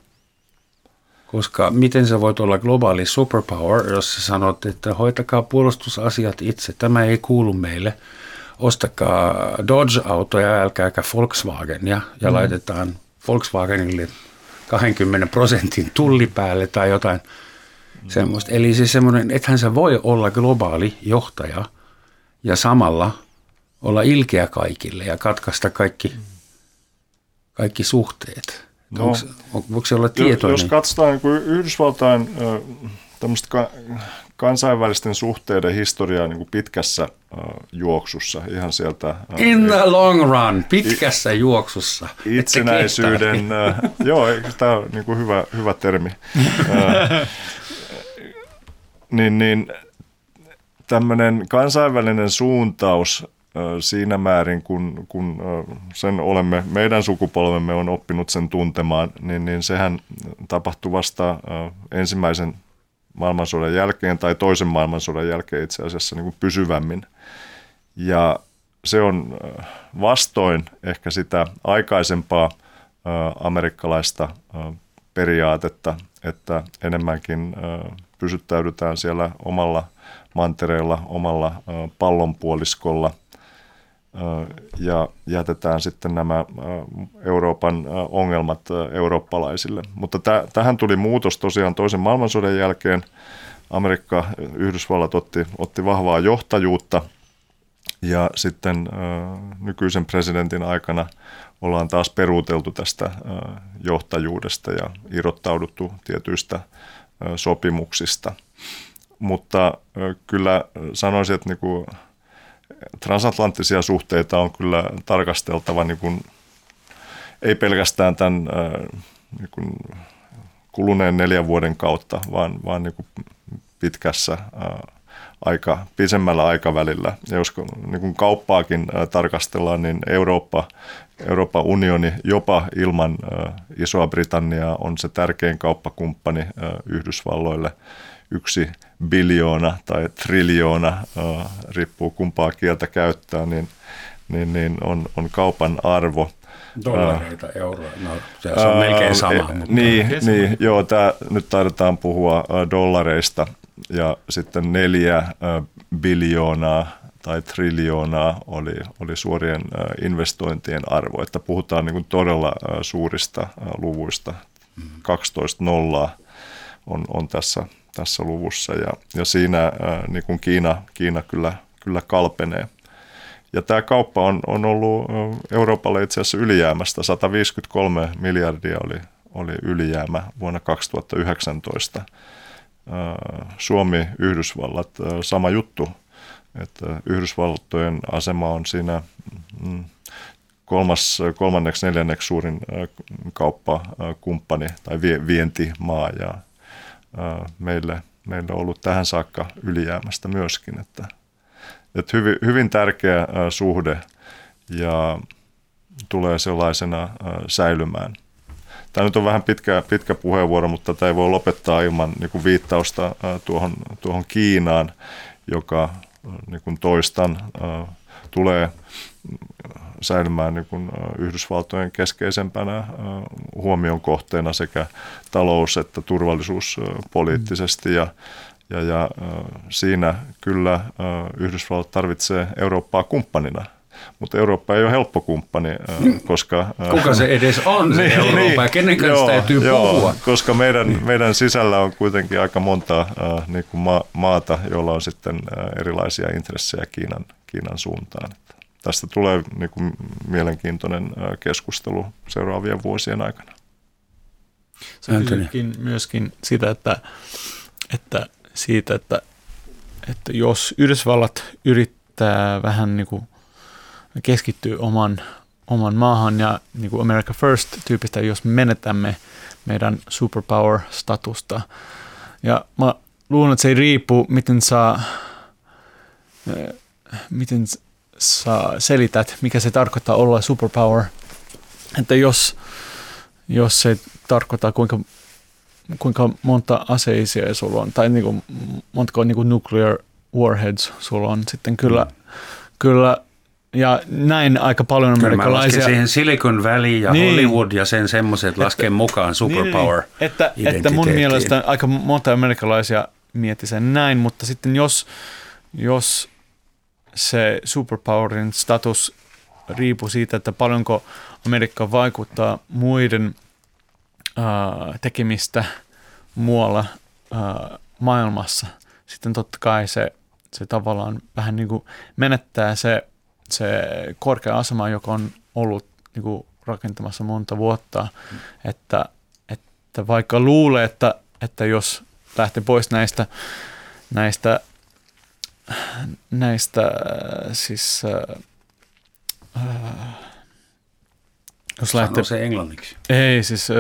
Koska miten sä voit olla globaali superpower, jos sä sanot, että hoitakaa puolustusasiat itse, tämä ei kuulu meille. Ostakaa Dodge-autoja, älkääkä Volkswagenia ja mm. laitetaan Volkswagenille 20 prosentin tulli päälle tai jotain – Semmoista. Eli siis semmoinen, ethän sä voi olla globaali johtaja ja samalla olla ilkeä kaikille ja katkaista kaikki, kaikki suhteet. No, onko, onko, se olla tietoinen? Jos, katsotaan niin Yhdysvaltain tämmöistä ka- kansainvälisten suhteiden historiaa niin kuin pitkässä juoksussa, ihan sieltä... In the long run, pitkässä i- juoksussa. Itsenäisyyden, joo, tämä on niin kuin hyvä, hyvä termi. niin, niin tämmöinen kansainvälinen suuntaus siinä määrin, kun, kun sen olemme, meidän sukupolvemme on oppinut sen tuntemaan, niin, niin sehän tapahtui vasta ensimmäisen maailmansodan jälkeen tai toisen maailmansodan jälkeen itse asiassa niin kuin pysyvämmin. Ja se on vastoin ehkä sitä aikaisempaa amerikkalaista periaatetta, että enemmänkin pysyttäydytään siellä omalla mantereella, omalla pallonpuoliskolla – ja jätetään sitten nämä Euroopan ongelmat eurooppalaisille. Mutta tähän tuli muutos tosiaan toisen maailmansodan jälkeen. Amerikka, Yhdysvallat otti, otti vahvaa johtajuutta ja sitten nykyisen presidentin aikana ollaan taas peruuteltu tästä johtajuudesta ja irrottauduttu tietyistä sopimuksista. Mutta kyllä sanoisin, että niin kuin transatlanttisia suhteita on kyllä tarkasteltava niin kuin, ei pelkästään tämän niin kuin, kuluneen neljän vuoden kautta, vaan, vaan niin kuin pitkässä aika, pisemmällä aikavälillä. Ja jos niin kuin kauppaakin tarkastellaan, niin Eurooppa, Euroopan unioni jopa ilman Isoa Britanniaa on se tärkein kauppakumppani Yhdysvalloille – yksi biljoona tai triljoona, riippuu kumpaa kieltä käyttää, niin, niin, niin on, on kaupan arvo. Dollareita, uh, euroja, no se on uh, melkein sama. Uh, mutta niin, niin, joo, tää, nyt taidetaan puhua uh, dollareista ja sitten neljä biljoonaa tai triljoonaa oli, oli suorien investointien arvo, että puhutaan niin todella suurista luvuista. 12 mm. nollaa on, on tässä tässä luvussa ja, ja siinä niin kuin Kiina, Kiina kyllä, kyllä kalpenee. Ja tämä kauppa on, on ollut Euroopalle itse asiassa ylijäämästä. 153 miljardia oli, oli ylijäämä vuonna 2019. Suomi, Yhdysvallat, sama juttu. Että Yhdysvaltojen asema on siinä mm, kolmas, kolmanneksi, neljänneksi suurin kauppakumppani tai vientimaa ja meille, meille ollut tähän saakka ylijäämästä myöskin. Että, että hyvin, hyvin tärkeä suhde ja tulee sellaisena säilymään. Tämä nyt on vähän pitkä, pitkä puheenvuoro, mutta tämä ei voi lopettaa ilman niin kuin viittausta tuohon, tuohon Kiinaan, joka niin kuin toistan tulee säilymään niin kuin Yhdysvaltojen keskeisempänä huomion kohteena sekä talous- että turvallisuuspoliittisesti. Ja, ja, ja siinä kyllä Yhdysvallat tarvitsee Eurooppaa kumppanina mutta Eurooppa ei ole helppo kumppani, koska... Kuka se edes on se niin, Eurooppa niin, ja kenen kanssa joo, täytyy joo, puhua? Koska meidän, meidän sisällä on kuitenkin aika monta äh, niin kuin ma- maata, joilla on sitten äh, erilaisia intressejä Kiinan, Kiinan suuntaan. Tästä tulee niin kuin mielenkiintoinen keskustelu seuraavien vuosien aikana. Se myöskin, myöskin sitä, että, että siitä, että, että jos Yhdysvallat yrittää vähän niin kuin keskittyä oman, oman maahan ja niin kuin America First tyypistä, jos menetämme meidän superpower-statusta. Ja mä luulen, että se ei riippu, miten saa, miten sä selität, mikä se tarkoittaa olla superpower. Että jos, jos se tarkoittaa kuinka, kuinka monta aseisia sulla on, tai niin kuin, montako niin kuin nuclear warheads sulla on, sitten kyllä, mm. kyllä ja näin aika paljon amerikkalaisia. Kyllä siihen Silicon Valley ja niin. Hollywood ja sen semmoiset lasken mukaan superpower niin, niin. Että, että mun mielestä aika monta amerikkalaisia mietti sen näin, mutta sitten jos, jos se superpowerin status riippuu siitä, että paljonko Amerikka vaikuttaa muiden äh, tekemistä muualla äh, maailmassa. Sitten totta kai se, se tavallaan vähän niin kuin menettää se, se korkea asema, joka on ollut niin kuin rakentamassa monta vuotta, mm. että, että vaikka luulee, että, että jos lähti pois näistä, näistä, näistä siis äh, jos lähtee, se englanniksi. Ei, siis uh,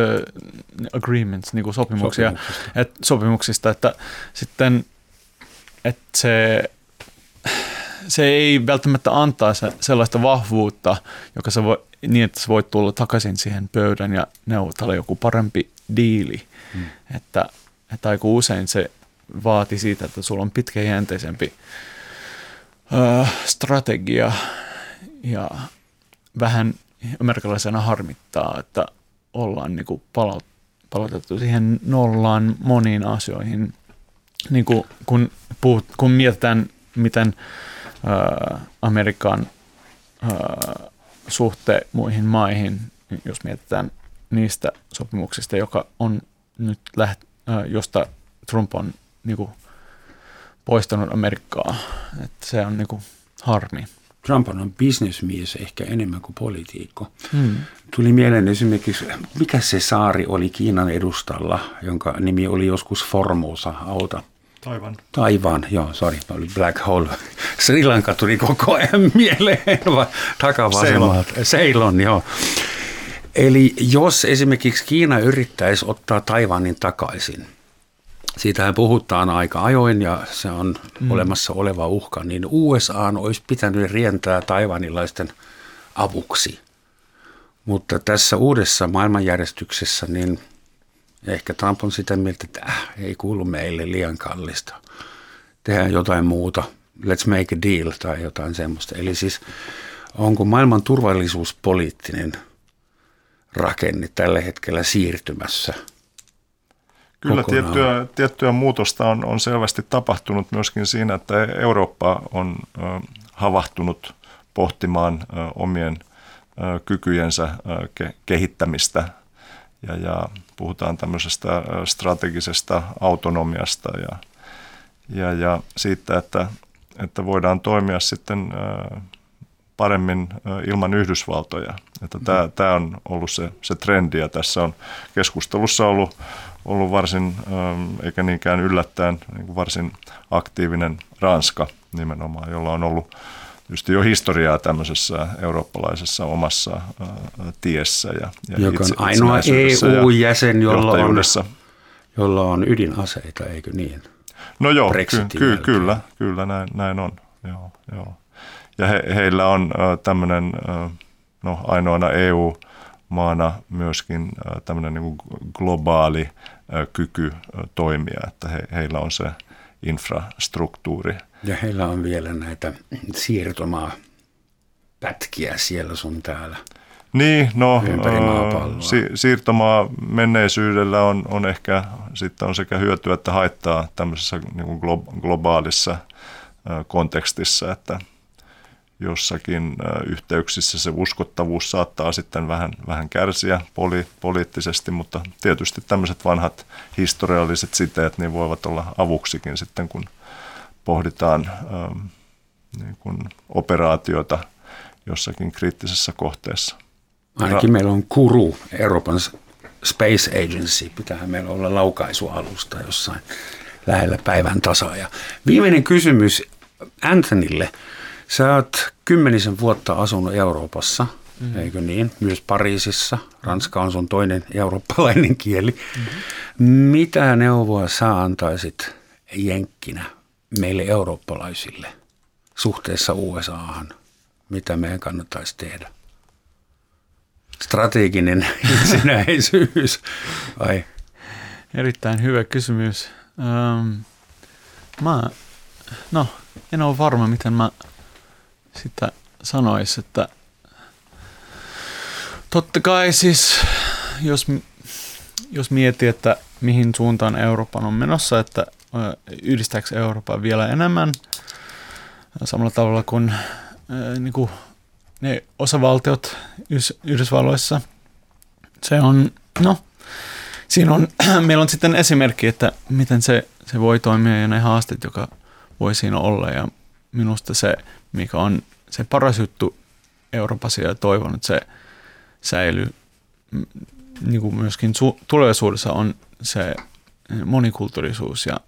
agreements, niin kuin sopimuksia, sopimuksista. Et, sopimuksista, että sitten että se, se ei välttämättä antaa se, sellaista vahvuutta, joka se voi, niin, että sä voit tulla takaisin siihen pöydän ja neuvotella joku parempi diili. Hmm. Että, että aika usein se vaati siitä, että sulla on pitkäjänteisempi ö, strategia ja vähän amerikkalaisena harmittaa, että ollaan niin kuin palaut, palautettu siihen nollaan moniin asioihin. Niin kuin kun, puhut, kun mietitään, miten ää, Amerikan ää, suhte muihin maihin, jos mietitään niistä sopimuksista, joka on nyt läht, ää, josta Trump on niin kuin, poistanut Amerikkaa, että se on niin kuin, harmi. Trump on bisnesmies ehkä enemmän kuin poliitikko. Hmm. Tuli mieleen esimerkiksi, mikä se saari oli Kiinan edustalla, jonka nimi oli joskus Formosa, auta. Taivan. Taivan, joo, sorry, oli Black Hole. Sri Lanka tuli koko ajan mieleen, takavasemmalta. Ceylon. Ceylon, joo. Eli jos esimerkiksi Kiina yrittäisi ottaa Taivanin takaisin – siitähän puhutaan aika ajoin ja se on mm. olemassa oleva uhka, niin USA olisi pitänyt rientää taivanilaisten avuksi. Mutta tässä uudessa maailmanjärjestyksessä niin ehkä Trump on sitä mieltä, että äh, ei kuulu meille liian kallista. Tehdään jotain muuta. Let's make a deal tai jotain semmoista. Eli siis onko maailman turvallisuuspoliittinen rakenne tällä hetkellä siirtymässä – Kyllä tiettyä, tiettyä muutosta on, on selvästi tapahtunut myöskin siinä, että Eurooppa on ö, havahtunut pohtimaan ö, omien ö, kykyjensä ö, ke, kehittämistä ja, ja puhutaan tämmöisestä strategisesta autonomiasta ja, ja, ja siitä, että, että voidaan toimia sitten paremmin ilman Yhdysvaltoja. Että tämä, mm. tämä on ollut se, se trendi ja tässä on keskustelussa ollut ollut varsin, eikä niinkään yllättäen, niin varsin aktiivinen Ranska nimenomaan, jolla on ollut just jo historiaa tämmöisessä eurooppalaisessa omassa äh, tiessä. Ja, ja Joka on ainoa EU-jäsen, jolla on, jolla on ydinaseita, eikö niin? No joo, ky- ky- kyllä, kyllä näin, näin on. Joo, joo. Ja he, heillä on äh, tämmöinen, äh, no ainoana EU- maana myöskin tämmöinen niin globaali kyky toimia, että he, heillä on se infrastruktuuri. Ja heillä on vielä näitä siirtomaa pätkiä siellä sun täällä. Niin, no si- siirtomaa menneisyydellä on, on ehkä sitten on sekä hyötyä että haittaa tämmöisessä niin kuin globaalissa kontekstissa, että jossakin yhteyksissä se uskottavuus saattaa sitten vähän, vähän kärsiä poli, poliittisesti, mutta tietysti tämmöiset vanhat historialliset siteet niin voivat olla avuksikin sitten, kun pohditaan ähm, niin kuin operaatiota jossakin kriittisessä kohteessa. Ainakin meillä on Kuru, Euroopan Space Agency, pitää meillä olla laukaisualusta jossain lähellä päivän tasaa. Ja viimeinen kysymys Anthonylle. Sä oot kymmenisen vuotta asunut Euroopassa, mm. eikö niin? Myös Pariisissa. Ranska on sun toinen eurooppalainen kieli. Mm. Mitä neuvoa sä antaisit jenkkinä meille eurooppalaisille suhteessa USAhan? Mitä meidän kannattaisi tehdä? Strateginen itsenäisyys vai? Erittäin hyvä kysymys. Um, mä, no, en ole varma, miten mä sitä sanoisi, että totta kai siis, jos, jos miettii, että mihin suuntaan Euroopan on menossa, että yhdistääkö Euroopan vielä enemmän samalla tavalla kuin, niin kuin ne osavaltiot Yhdysvalloissa. Se on, no, siinä on, meillä on sitten esimerkki, että miten se, se voi toimia ja ne haasteet, joka voi siinä olla ja minusta se, mikä on se paras juttu Euroopassa ja toivon, että se säilyy niin kuin myöskin su- tulevaisuudessa on se, monikulttuurisuus ja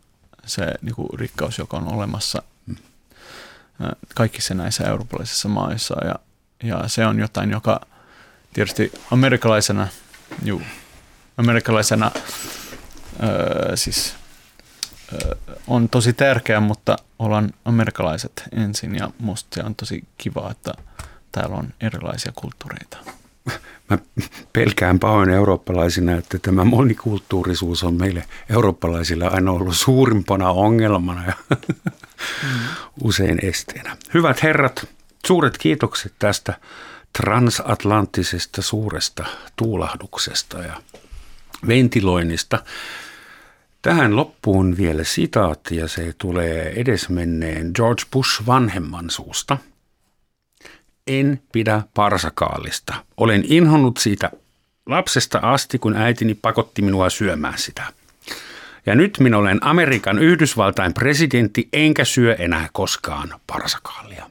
se niin kuin rikkaus, joka on olemassa kaikissa näissä eurooppalaisissa maissa. Ja, ja se on jotain, joka tietysti amerikkalaisena, juu, amerikkalaisena öö, siis, öö, on tosi tärkeä, mutta ollaan amerikkalaiset ensin ja musta se on tosi kiva, että täällä on erilaisia kulttuureita. Mä pelkään pahoin eurooppalaisina, että tämä monikulttuurisuus on meille eurooppalaisilla aina ollut suurimpana ongelmana ja usein esteenä. Hyvät herrat, suuret kiitokset tästä transatlanttisesta suuresta tuulahduksesta ja ventiloinnista. Tähän loppuun vielä sitaatti ja se tulee edesmenneen George Bush vanhemman suusta – en pidä parsakaalista. Olen inhonnut siitä lapsesta asti, kun äitini pakotti minua syömään sitä. Ja nyt minä olen Amerikan Yhdysvaltain presidentti, enkä syö enää koskaan parsakaalia.